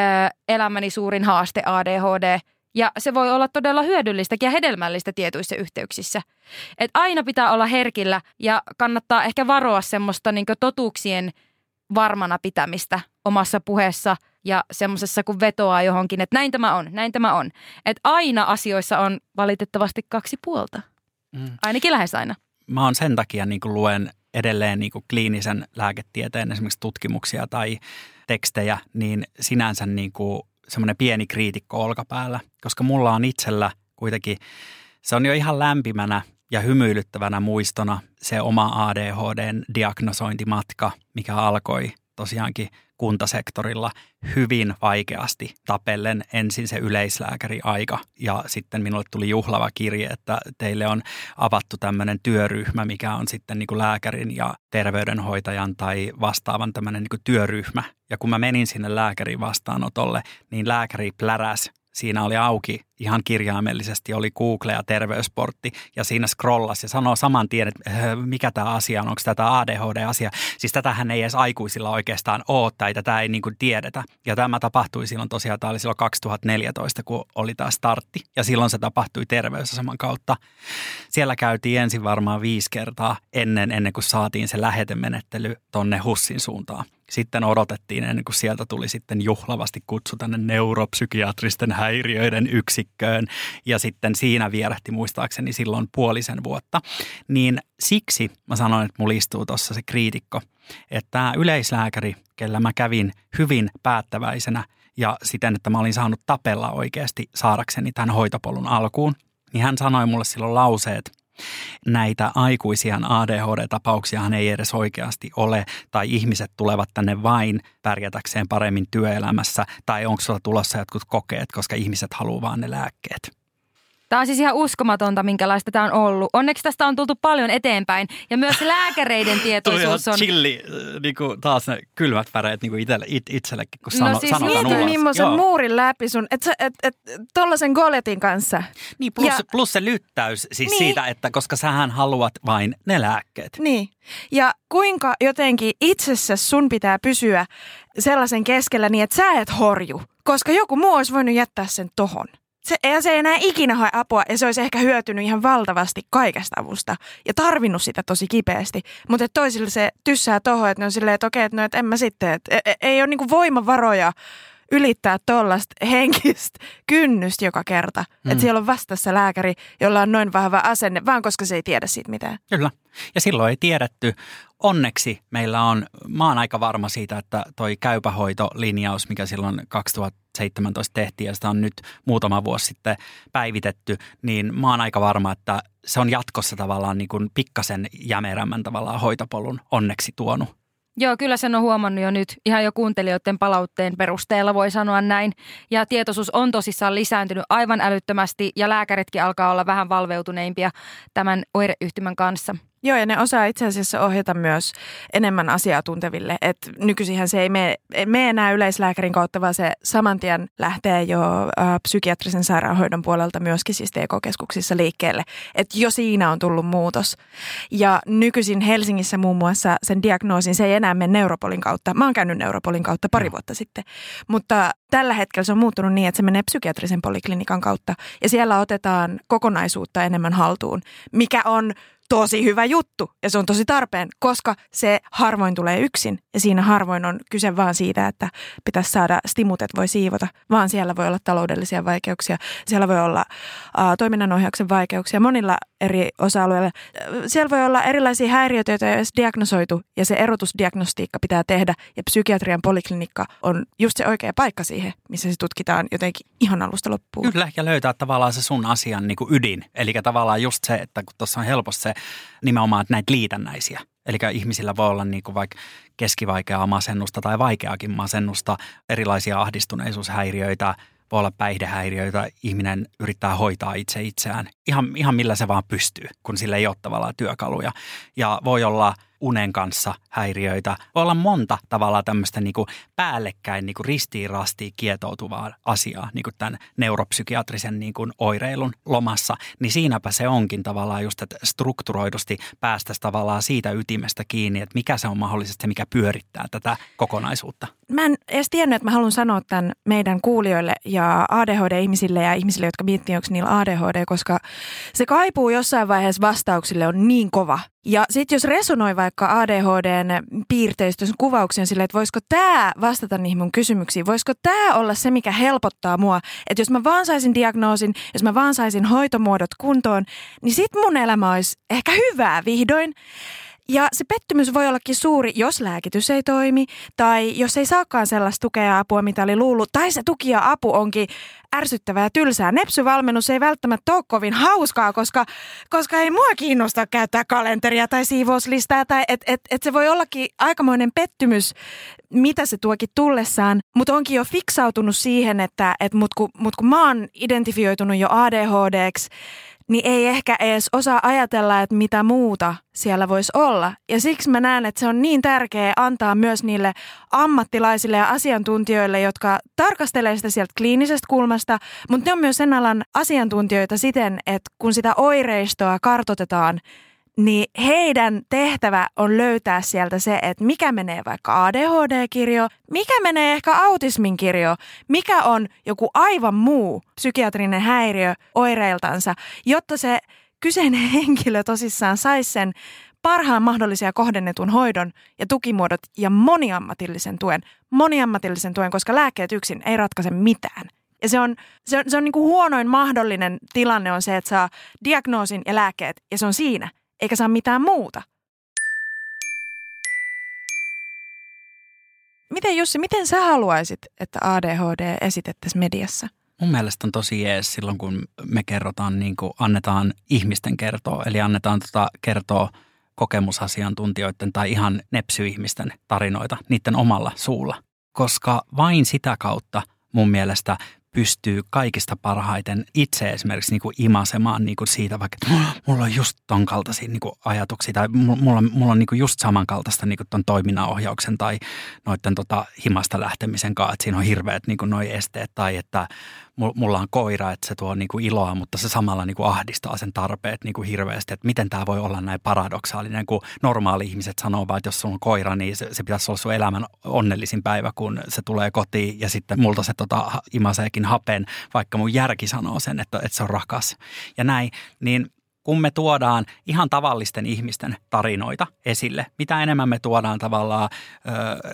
elämäni suurin haaste ADHD. Ja se voi olla todella hyödyllistäkin ja hedelmällistä tietyissä yhteyksissä. Et aina pitää olla herkillä ja kannattaa ehkä varoa semmoista niin totuuksien varmana pitämistä omassa puheessa ja semmoisessa kun vetoaa johonkin, että näin tämä on, näin tämä on. Että aina asioissa on valitettavasti kaksi puolta. Mm. Ainakin lähes aina. Mä oon sen takia niin luen edelleen niin kliinisen lääketieteen esimerkiksi tutkimuksia tai tekstejä, niin sinänsä niin semmoinen pieni kriitikko olkapäällä, koska mulla on itsellä kuitenkin, se on jo ihan lämpimänä ja hymyilyttävänä muistona se oma ADHDn diagnosointimatka, mikä alkoi tosiaankin kuntasektorilla hyvin vaikeasti tapellen ensin se yleislääkäri aika ja sitten minulle tuli juhlava kirje, että teille on avattu tämmöinen työryhmä, mikä on sitten niin kuin lääkärin ja terveydenhoitajan tai vastaavan tämmöinen niin kuin työryhmä. Ja kun mä menin sinne lääkärin vastaanotolle, niin lääkäri pläräs siinä oli auki ihan kirjaimellisesti, oli Google ja terveysportti ja siinä scrollasi ja sanoo saman tien, että äh, mikä tämä asia on, onko tätä ADHD-asia. Siis tätähän ei edes aikuisilla oikeastaan ole tai tätä ei niin kuin tiedetä. Ja tämä tapahtui silloin tosiaan, tämä oli silloin 2014, kun oli tämä startti ja silloin se tapahtui terveysaseman kautta. Siellä käytiin ensin varmaan viisi kertaa ennen, ennen kuin saatiin se lähetemenettely tonne Hussin suuntaan. Sitten odotettiin ennen kuin sieltä tuli sitten juhlavasti kutsu tänne neuropsykiatristen häiriöiden yksikköön. Ja sitten siinä vierähti muistaakseni silloin puolisen vuotta. Niin siksi mä sanoin, että mulla istuu tuossa se kriitikko, että tämä yleislääkäri, kellä mä kävin hyvin päättäväisenä ja siten, että mä olin saanut tapella oikeasti saadakseni tämän hoitopolun alkuun, niin hän sanoi mulle silloin lauseet – näitä aikuisia ADHD-tapauksiahan ei edes oikeasti ole, tai ihmiset tulevat tänne vain pärjätäkseen paremmin työelämässä, tai onko sulla tulossa jotkut kokeet, koska ihmiset haluaa vaan ne lääkkeet. Tämä on siis ihan uskomatonta, minkälaista tämä on ollut. Onneksi tästä on tultu paljon eteenpäin ja myös lääkäreiden tietoisuus on... chilli, äh, niin kuin taas ne kylmät väreet niin kuin itselle, it, itsellekin, kun no sano, siis sanotaan mieti millaisen muurin läpi sun, että et, et, tollasen goletin kanssa. Niin, plus, ja, plus se lyttäys siis niin, siitä, että koska sähän haluat vain ne lääkkeet. Niin, ja kuinka jotenkin itsessä sun pitää pysyä sellaisen keskellä niin, että sä et horju, koska joku muu olisi voinut jättää sen tohon se, ja se ei enää ikinä hae apua ja se olisi ehkä hyötynyt ihan valtavasti kaikesta avusta ja tarvinnut sitä tosi kipeästi. Mutta toisille se tyssää tohon, että ne on silleen, että okei, että no, et en mä sitten, että ei, ei ole niinku voimavaroja ylittää tuollaista henkistä kynnystä joka kerta. Mm. Että siellä on vastassa lääkäri, jolla on noin vahva asenne, vaan koska se ei tiedä siitä mitään. Kyllä. Ja silloin ei tiedetty. Onneksi meillä on, mä oon aika varma siitä, että toi käypähoitolinjaus, mikä silloin 2017 tehtiin ja sitä on nyt muutama vuosi sitten päivitetty, niin mä oon aika varma, että se on jatkossa tavallaan niin kuin pikkasen jämerämmän tavallaan hoitopolun onneksi tuonut. Joo, kyllä sen on huomannut jo nyt. Ihan jo kuuntelijoiden palautteen perusteella voi sanoa näin. Ja tietoisuus on tosissaan lisääntynyt aivan älyttömästi ja lääkäritkin alkaa olla vähän valveutuneimpia tämän oireyhtymän kanssa. Joo, ja ne osaa itse asiassa ohjata myös enemmän asiaa tunteville. Et nykyisinhän se ei mene, mene enää yleislääkärin kautta, vaan se saman tien lähtee jo äh, psykiatrisen sairaanhoidon puolelta myöskin siis TK-keskuksissa liikkeelle. Et jo siinä on tullut muutos. Ja nykyisin Helsingissä muun muassa sen diagnoosin, se ei enää mene Neuropolin kautta. Mä oon käynyt Neuropolin kautta pari vuotta sitten. Mutta tällä hetkellä se on muuttunut niin, että se menee psykiatrisen poliklinikan kautta. Ja siellä otetaan kokonaisuutta enemmän haltuun, mikä on tosi hyvä juttu ja se on tosi tarpeen, koska se harvoin tulee yksin ja siinä harvoin on kyse vaan siitä, että pitäisi saada stimutet voi siivota, vaan siellä voi olla taloudellisia vaikeuksia, siellä voi olla uh, toiminnanohjauksen vaikeuksia monilla eri osa-alueilla. Siellä voi olla erilaisia häiriöitä, joita ei edes diagnosoitu ja se erotusdiagnostiikka pitää tehdä ja psykiatrian poliklinikka on just se oikea paikka siihen, missä se tutkitaan jotenkin ihan alusta loppuun. Kyllä ja löytää tavallaan se sun asian niin kuin ydin. Eli tavallaan just se, että kun tuossa on helposti se nimenomaan näitä liitännäisiä. Eli ihmisillä voi olla niin kuin vaikka keskivaikeaa masennusta tai vaikeakin masennusta, erilaisia ahdistuneisuushäiriöitä, voi olla päihdehäiriöitä, ihminen yrittää hoitaa itse itseään ihan, ihan millä se vaan pystyy, kun sillä ei ole tavallaan työkaluja. Ja voi olla unen kanssa häiriöitä. Voi olla monta tavalla tämmöistä niin kuin päällekkäin niin kuin ristiin rastiin kietoutuvaa asiaa niin kuin tämän neuropsykiatrisen niin kuin oireilun lomassa. Niin siinäpä se onkin tavallaan just, että strukturoidusti päästäisiin tavallaan siitä ytimestä kiinni, että mikä se on mahdollisesti se, mikä pyörittää tätä kokonaisuutta. Mä en edes tiennyt, että mä haluan sanoa tämän meidän kuulijoille ja ADHD-ihmisille ja ihmisille, jotka miettii, onko niillä ADHD, koska se kaipuu jossain vaiheessa vastauksille on niin kova. Ja sitten jos resonoi vaikka ADHDn piirteistön kuvauksen sille, että voisiko tämä vastata niihin mun kysymyksiin, voisiko tämä olla se, mikä helpottaa mua, että jos mä vaan saisin diagnoosin, jos mä vaan saisin hoitomuodot kuntoon, niin sit mun elämä olisi ehkä hyvää vihdoin. Ja se pettymys voi ollakin suuri, jos lääkitys ei toimi, tai jos ei saakaan sellaista tukea ja apua, mitä oli luullut, tai se tuki ja apu onkin ärsyttävää ja tylsää. Nepsyvalmennus ei välttämättä ole kovin hauskaa, koska, koska ei mua kiinnosta käyttää kalenteria tai siivouslistaa, tai et, et, et se voi ollakin aikamoinen pettymys, mitä se tuokin tullessaan, mutta onkin jo fiksautunut siihen, että et mut, kun, mut kun mä oon identifioitunut jo ADHDksi, niin ei ehkä edes osaa ajatella, että mitä muuta siellä voisi olla. Ja siksi mä näen, että se on niin tärkeää antaa myös niille ammattilaisille ja asiantuntijoille, jotka tarkastelee sitä sieltä kliinisestä kulmasta, mutta ne on myös sen alan asiantuntijoita siten, että kun sitä oireistoa kartotetaan, niin heidän tehtävä on löytää sieltä se, että mikä menee vaikka ADHD-kirjo, mikä menee ehkä autismin kirjo, mikä on joku aivan muu psykiatrinen häiriö oireiltansa, jotta se kyseinen henkilö tosissaan saisi sen parhaan mahdollisia kohdennetun hoidon ja tukimuodot ja moniammatillisen tuen. Moniammatillisen tuen, koska lääkkeet yksin ei ratkaise mitään. Ja se on, se on, se on niin kuin huonoin mahdollinen tilanne on se, että saa diagnoosin ja lääkkeet ja se on siinä – eikä saa mitään muuta. Miten Jussi, miten sä haluaisit, että ADHD esitettäisiin mediassa? Mun mielestä on tosi jees silloin, kun me kerrotaan, niin kuin annetaan ihmisten kertoa. Eli annetaan tota kertoa kokemusasiantuntijoiden tai ihan nepsyihmisten tarinoita niiden omalla suulla. Koska vain sitä kautta mun mielestä pystyy kaikista parhaiten itse esimerkiksi niin kuin imasemaan niin kuin siitä, vaikka että mulla on just ton kaltaisia niin kuin ajatuksia tai mulla, mulla on niin kuin just samankaltaista niin kuin ton toiminnanohjauksen tai noiden tota himasta lähtemisen kanssa, että siinä on hirveät niin kuin noi esteet tai että mulla on koira, että se tuo niin kuin iloa, mutta se samalla niin kuin ahdistaa sen tarpeet niin kuin hirveästi, että miten tämä voi olla näin paradoksaalinen, kun normaali ihmiset sanoo vaan, että jos sulla on koira, niin se, se pitäisi olla sun elämän onnellisin päivä, kun se tulee kotiin ja sitten multa se tota, imaseekin hapen, vaikka mun järki sanoo sen, että, että se on rakas. Ja näin, niin kun me tuodaan ihan tavallisten ihmisten tarinoita esille, mitä enemmän me tuodaan tavallaan ö,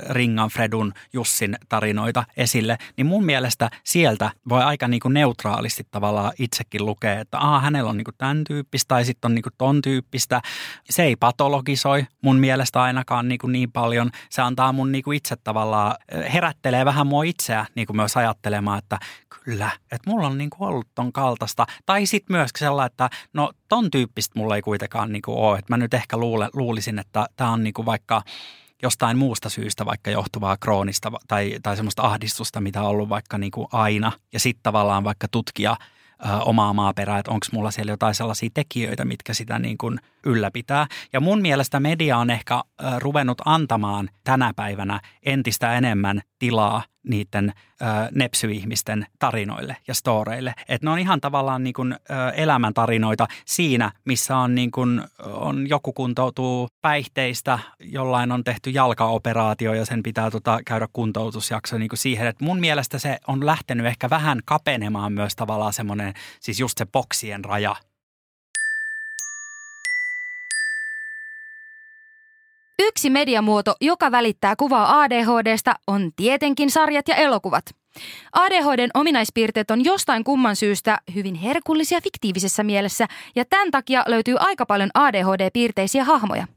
Ringan, Fredun, Jussin tarinoita esille, niin mun mielestä sieltä voi aika niin kuin neutraalisti tavallaan itsekin lukea, että Aa, hänellä on niin kuin tämän tyyppistä tai sitten on niin kuin ton tyyppistä. Se ei patologisoi mun mielestä ainakaan niin, kuin niin paljon. Se antaa mun niin kuin itse tavallaan, herättelee vähän mua itseä niin kuin myös ajattelemaan, että kyllä, että mulla on niin kuin ollut ton kaltaista. Tai sitten myös sellainen, että no ton tyyppistä mulla ei kuitenkaan niin kuin ole. Että mä nyt ehkä luule, luulisin, että tämä on niin kuin vaikka jostain muusta syystä vaikka johtuvaa kroonista tai, tai semmoista ahdistusta, mitä on ollut vaikka niin kuin aina. Ja sitten tavallaan vaikka tutkia – omaa maaperää, että onko mulla siellä jotain sellaisia tekijöitä, mitkä sitä niin kuin ylläpitää. Ja mun mielestä media on ehkä ruvennut antamaan tänä päivänä entistä enemmän tilaa niiden ö, nepsyihmisten tarinoille ja storeille. Että ne on ihan tavallaan niin kuin, ö, elämäntarinoita siinä, missä on, niin kuin, on joku kuntoutuu päihteistä, jollain on tehty jalkaoperaatio ja sen pitää tota, käydä kuntoutusjakso niin kuin siihen. Että mun mielestä se on lähtenyt ehkä vähän kapenemaan myös tavallaan semmoinen, siis just se boksien raja – Yksi mediamuoto, joka välittää kuvaa ADHDsta, on tietenkin sarjat ja elokuvat. ADHDn ominaispiirteet on jostain kumman syystä hyvin herkullisia fiktiivisessä mielessä, ja tämän takia löytyy aika paljon ADHD-piirteisiä hahmoja.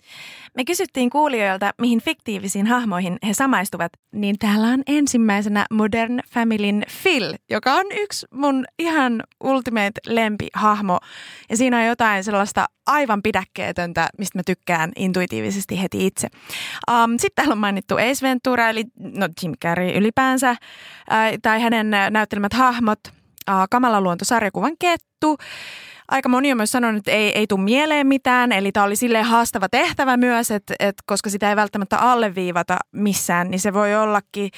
Me kysyttiin kuulijoilta, mihin fiktiivisiin hahmoihin he samaistuvat, niin täällä on ensimmäisenä Modern Familyn Phil, joka on yksi mun ihan ultimate lempihahmo. Ja siinä on jotain sellaista aivan pidäkkeetöntä, mistä mä tykkään intuitiivisesti heti itse. Um, Sitten täällä on mainittu Ace Ventura, eli no Jim Carrey ylipäänsä, äh, tai hänen näyttelemät hahmot, äh, Kamala luonto sarjakuvan kettu, aika moni on myös sanonut, että ei, ei tule mieleen mitään. Eli tämä oli silleen haastava tehtävä myös, että, että koska sitä ei välttämättä alleviivata missään, niin se voi ollakin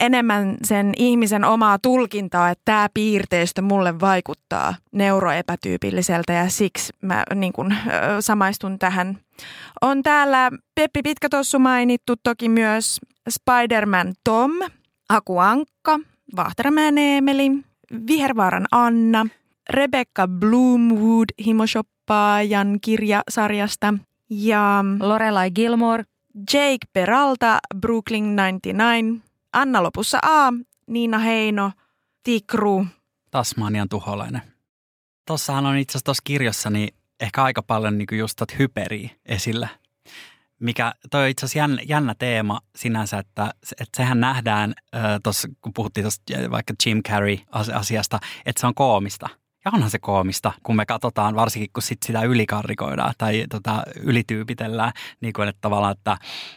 enemmän sen ihmisen omaa tulkintaa, että tämä piirteistö mulle vaikuttaa neuroepätyypilliseltä ja siksi mä niin kun, samaistun tähän. On täällä Peppi Pitkätossu mainittu, toki myös Spider-Man Tom, Aku Ankka, Vahteramäen Eemeli, Vihervaaran Anna – Rebecca Bloomwood himoshoppaajan kirjasarjasta ja Lorelai Gilmore, Jake Peralta Brooklyn 99, Anna lopussa A, Niina Heino, Tikru. Tasmanian tuholainen. Tossahan on itse asiassa tuossa kirjassa niin ehkä aika paljon niin just hyperiä esillä mikä toi on itse asiassa jännä, jännä teema sinänsä, että, että sehän nähdään tuossa, kun puhuttiin tuosta vaikka Jim Carrey-asiasta, että se on koomista. Ja onhan se koomista, kun me katsotaan, varsinkin kun sit sitä ylikarrikoidaan tai tota, ylityypitellään, niin kuin, että tavallaan, että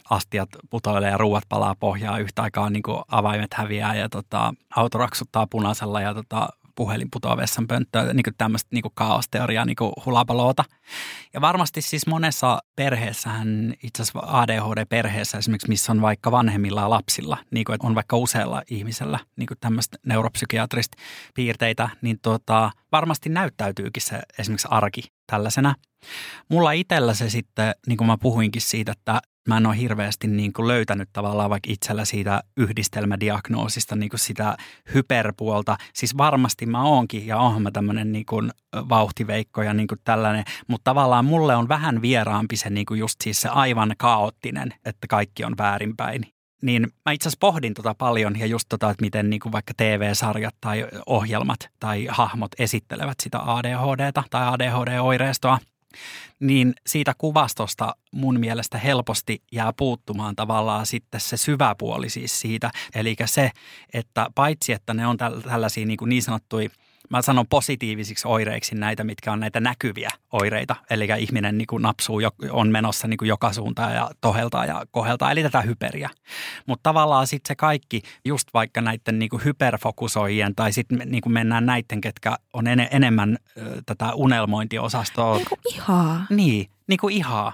astiat putoilee ja ruuat palaa pohjaa yhtä aikaa, niin kuin avaimet häviää ja tota, auto raksuttaa punaisella ja tota, puhelin putoaa vessanpönttöön, niin kuin tämmöistä niin kuin kaosteoriaa, niin kuin hulapaloota. Ja varmasti siis monessa perheessähän, itse asiassa ADHD-perheessä esimerkiksi, missä on vaikka vanhemmilla lapsilla, niin kuin, että on vaikka usealla ihmisellä niin kuin tämmöistä neuropsykiatrista piirteitä, niin tota, varmasti näyttäytyykin se esimerkiksi arki tällaisena. Mulla itsellä se sitten, niin kuin mä puhuinkin siitä, että mä en ole hirveästi niin kuin löytänyt tavallaan vaikka itsellä siitä yhdistelmädiagnoosista niin kuin sitä hyperpuolta. Siis varmasti mä oonkin ja oonhan mä tämmöinen niin kuin vauhtiveikko ja niin kuin tällainen, mutta tavallaan mulle on vähän vieraampi se niin kuin just siis se aivan kaoottinen, että kaikki on väärinpäin. Niin mä itse asiassa pohdin tota paljon ja just tota, että miten niin kuin vaikka TV-sarjat tai ohjelmat tai hahmot esittelevät sitä ADHDta tai ADHD-oireistoa – niin siitä kuvastosta mun mielestä helposti jää puuttumaan tavallaan sitten se syvä puoli siis siitä. Eli se, että paitsi että ne on tällaisia niin, kuin niin sanottuja – mä sanon positiivisiksi oireiksi näitä, mitkä on näitä näkyviä oireita. Eli ihminen niin kuin napsuu, on menossa niin kuin joka suuntaan ja toheltaa ja koheltaa, eli tätä hyperiä. Mutta tavallaan sitten se kaikki, just vaikka näiden niin kuin hyperfokusoijien tai sitten niin kuin mennään näiden, ketkä on en, enemmän ö, tätä unelmointiosastoa. Niin kuin ihaa. Niin, niin kuin ihaa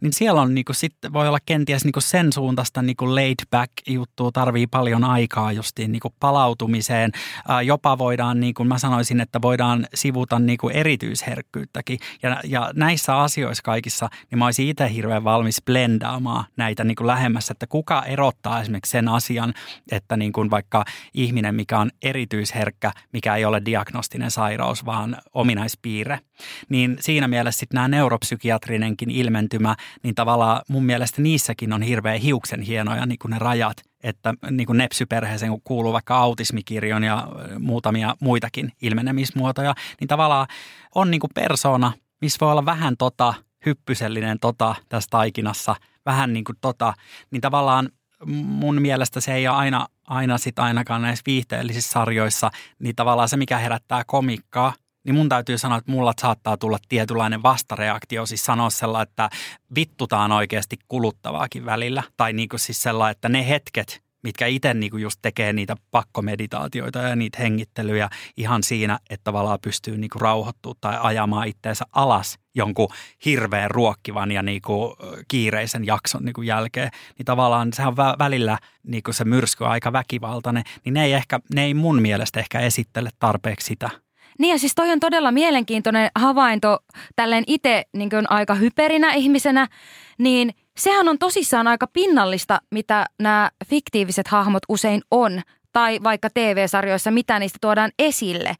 niin siellä on niinku sitten voi olla kenties niinku sen suuntaista niinku laid back juttua, tarvii paljon aikaa justiin niinku palautumiseen. Ää, jopa voidaan, niinku mä sanoisin, että voidaan sivuta niinku erityisherkkyyttäkin. Ja, ja näissä asioissa kaikissa, niin mä olisin itse hirveän valmis blendaamaan näitä niinku lähemmässä, että kuka erottaa esimerkiksi sen asian, että niinku vaikka ihminen, mikä on erityisherkkä, mikä ei ole diagnostinen sairaus, vaan ominaispiirre, niin siinä mielessä sitten nämä neuropsykiatrinenkin ilmentymä mä, niin tavallaan mun mielestä niissäkin on hirveän hiuksen hienoja niin kuin ne rajat, että niin kuin nepsyperheeseen kun kuuluu vaikka autismikirjon ja muutamia muitakin ilmenemismuotoja, niin tavallaan on niin kuin persona, missä voi olla vähän tota hyppysellinen tota tässä taikinassa, vähän niin kuin tota, niin tavallaan mun mielestä se ei ole aina, aina sit ainakaan näissä viihteellisissä sarjoissa, niin tavallaan se, mikä herättää komikkaa – niin mun täytyy sanoa, että mulla saattaa tulla tietynlainen vastareaktio, siis sanoa sellainen, että vittutaan oikeasti kuluttavaakin välillä. Tai niin kuin siis sellainen, että ne hetket, mitkä itse niinku just tekee niitä pakkomeditaatioita ja niitä hengittelyjä ihan siinä, että tavallaan pystyy niinku rauhoittumaan tai ajamaan itteensä alas jonkun hirveän ruokkivan ja niinku kiireisen jakson niinku jälkeen, niin tavallaan sehän on välillä niinku se myrsky aika väkivaltainen, niin ne ei, ehkä, ne ei mun mielestä ehkä esittele tarpeeksi sitä. Niin ja siis toi on todella mielenkiintoinen havainto tälleen itse niin aika hyperinä ihmisenä, niin – sehän on tosissaan aika pinnallista, mitä nämä fiktiiviset hahmot usein on, tai vaikka TV-sarjoissa, mitä niistä tuodaan esille.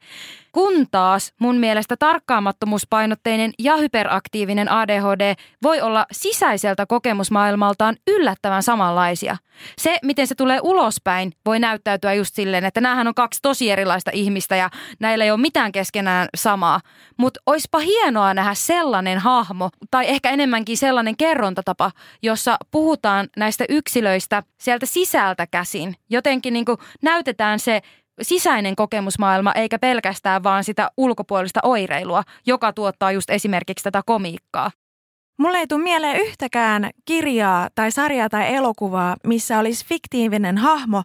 Kun taas mun mielestä tarkkaamattomuuspainotteinen ja hyperaktiivinen ADHD voi olla sisäiseltä kokemusmaailmaltaan yllättävän samanlaisia. Se, miten se tulee ulospäin, voi näyttäytyä just silleen, että näähän on kaksi tosi erilaista ihmistä ja näillä ei ole mitään keskenään samaa. Mutta oispa hienoa nähdä sellainen hahmo, tai ehkä enemmänkin sellainen kerrontatapa, jossa puhutaan näistä yksilöistä sieltä sisältä käsin. Jotenkin niin näytetään se sisäinen kokemusmaailma, eikä pelkästään vaan sitä ulkopuolista oireilua, joka tuottaa just esimerkiksi tätä komiikkaa. Mulle ei tule mieleen yhtäkään kirjaa tai sarjaa tai elokuvaa, missä olisi fiktiivinen hahmo,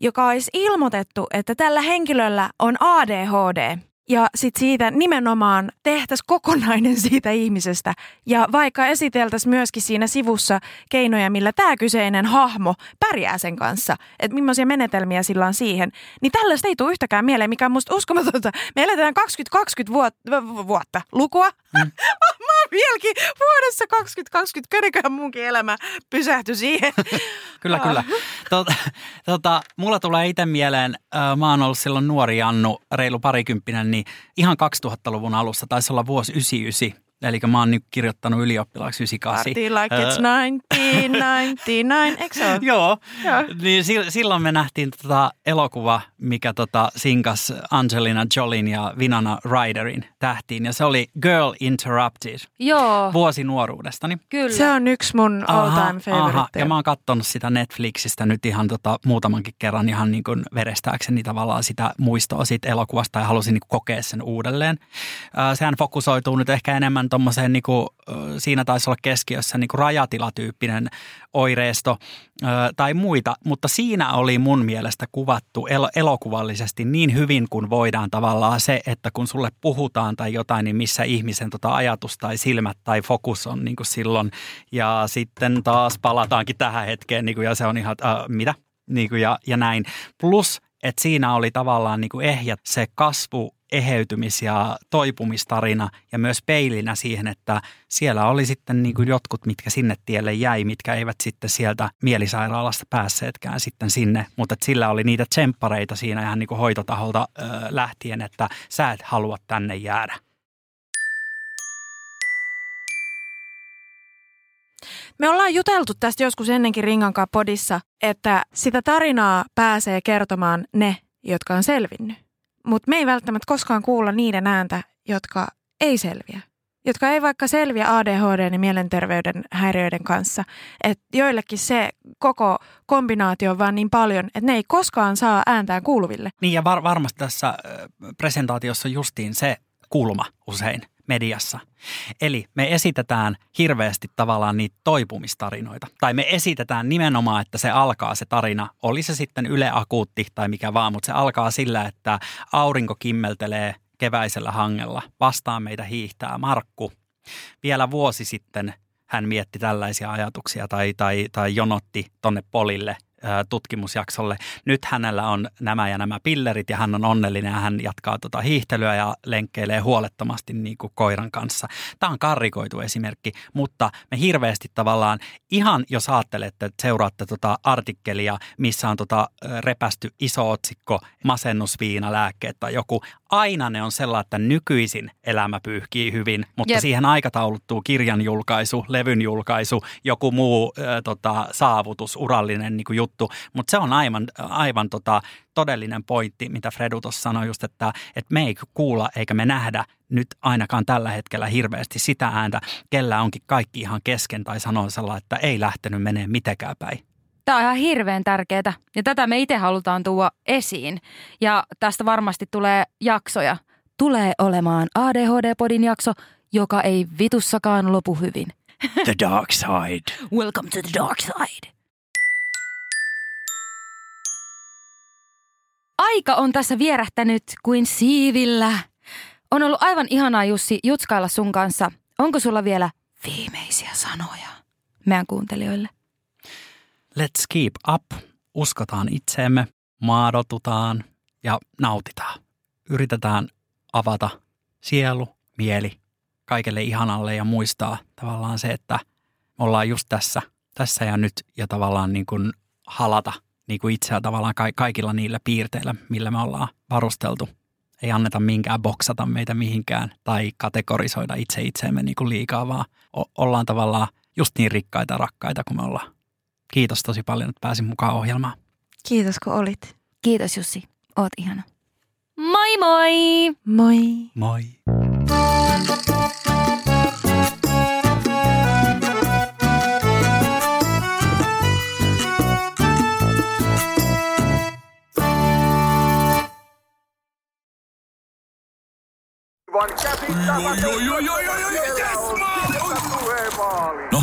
joka olisi ilmoitettu, että tällä henkilöllä on ADHD. Ja sitten siitä nimenomaan tehtäisiin kokonainen siitä ihmisestä. Ja vaikka esiteltäisiin myöskin siinä sivussa keinoja, millä tämä kyseinen hahmo pärjää sen kanssa, että millaisia menetelmiä sillä on siihen, niin tällaista ei tule yhtäkään mieleen, mikä on musta uskomatonta. Me eletään 2020 vuotta, vuotta lukua. Mm. mä oon vieläkin vuodessa 2020, köniköhän munkin elämä pysähtyi siihen. kyllä, kyllä. Tota, tota, mulla tulee itse mieleen, mä oon ollut silloin nuori Jannu, reilu parikymppinen, niin ihan 2000-luvun alussa, taisi olla vuosi 99, Eli mä oon nyt kirjoittanut ylioppilaaksi 98. Party like it's 1999, eikö se Joo. Joo. Niin silloin me nähtiin tota elokuva, mikä tota sinkas Angelina Jolin ja Vinana Ryderin tähtiin. Ja se oli Girl Interrupted. Joo. Vuosi nuoruudestani. Kyllä. Se on yksi mun all time favorite. Aha. Ja mä oon katsonut sitä Netflixistä nyt ihan tota, muutamankin kerran ihan niin kuin verestääkseni tavallaan sitä muistoa siitä elokuvasta ja halusin niin kokea sen uudelleen. sehän fokusoituu nyt ehkä enemmän tuommoiseen, niin kuin, siinä taisi olla keskiössä niin kuin rajatilatyyppinen oireisto tai muita, mutta siinä oli mun mielestä kuvattu el- elokuvallisesti niin hyvin kuin voidaan tavallaan se, että kun sulle puhutaan tai jotain, niin missä ihmisen tota ajatus tai silmät tai fokus on niin kuin silloin. Ja sitten taas palataankin tähän hetkeen niin kuin, ja se on ihan, äh, mitä? Niin kuin, ja, ja näin. Plus, että siinä oli tavallaan niin kuin ehjät se kasvu eheytymis- ja toipumistarina ja myös peilinä siihen, että siellä oli sitten niin kuin jotkut, mitkä sinne tielle jäi, mitkä eivät sitten sieltä mielisairaalasta päässeetkään sitten sinne, mutta sillä oli niitä tsemppareita siinä ihan niin kuin hoitotaholta ö, lähtien, että sä et halua tänne jäädä. Me ollaan juteltu tästä joskus ennenkin Ringankaa podissa, että sitä tarinaa pääsee kertomaan ne, jotka on selvinnyt. Mutta me ei välttämättä koskaan kuulla niiden ääntä, jotka ei selviä. Jotka ei vaikka selviä ADHD ja mielenterveyden häiriöiden kanssa. Että joillekin se koko kombinaatio on vaan niin paljon, että ne ei koskaan saa ääntään kuuluville. Niin ja var- varmasti tässä presentaatiossa justiin se kulma usein mediassa. Eli me esitetään hirveästi tavallaan niitä toipumistarinoita. Tai me esitetään nimenomaan, että se alkaa se tarina, oli se sitten Yle Akuutti tai mikä vaan, mutta se alkaa sillä, että aurinko kimmeltelee keväisellä hangella. Vastaan meitä hiihtää Markku. Vielä vuosi sitten hän mietti tällaisia ajatuksia tai, tai, tai jonotti tonne polille tutkimusjaksolle. Nyt hänellä on nämä ja nämä pillerit ja hän on onnellinen ja hän jatkaa tota hiihtelyä ja lenkkeilee huolettomasti niin kuin koiran kanssa. Tämä on karrikoitu esimerkki, mutta me hirveästi tavallaan ihan jos ajattelette, että seuraatte tota artikkelia, missä on tota repästy iso otsikko masennusviina lääkkeet tai joku, aina ne on sellainen, että nykyisin elämä pyyhkii hyvin, mutta Jep. siihen aikatauluttuu kirjan julkaisu, levyn julkaisu, joku muu äh, tota, saavutus, urallinen niin kuin juttu. Mutta se on aivan, aivan tota, todellinen pointti, mitä Fredu tuossa sanoi just, että, että me ei kuulla eikä me nähdä nyt ainakaan tällä hetkellä hirveästi sitä ääntä, kellä onkin kaikki ihan kesken tai sanoo sellainen, että ei lähtenyt menee mitenkään päin. Tämä on ihan hirveän tärkeää ja tätä me itse halutaan tuoda esiin ja tästä varmasti tulee jaksoja tulee olemaan ADHD-podin jakso, joka ei vitussakaan lopu hyvin. The dark side. Welcome to the dark side. Aika on tässä vierähtänyt kuin siivillä. On ollut aivan ihanaa Jussi jutskailla sun kanssa. Onko sulla vielä viimeisiä sanoja meidän kuuntelijoille? Let's keep up. Uskotaan itseemme, maadotutaan ja nautitaan. Yritetään avata sielu, mieli kaikelle ihanalle ja muistaa tavallaan se, että me ollaan just tässä, tässä ja nyt ja tavallaan niin kuin halata niin kuin itseä tavallaan kaikilla niillä piirteillä, millä me ollaan varusteltu. Ei anneta minkään boksata meitä mihinkään tai kategorisoida itse itseemme niin kuin liikaa, vaan ollaan tavallaan just niin rikkaita rakkaita kuin me ollaan. Kiitos tosi paljon, että pääsin mukaan ohjelmaan. Kiitos kun olit. Kiitos Jussi, oot ihana. Moi moi! Moi! Moi! No,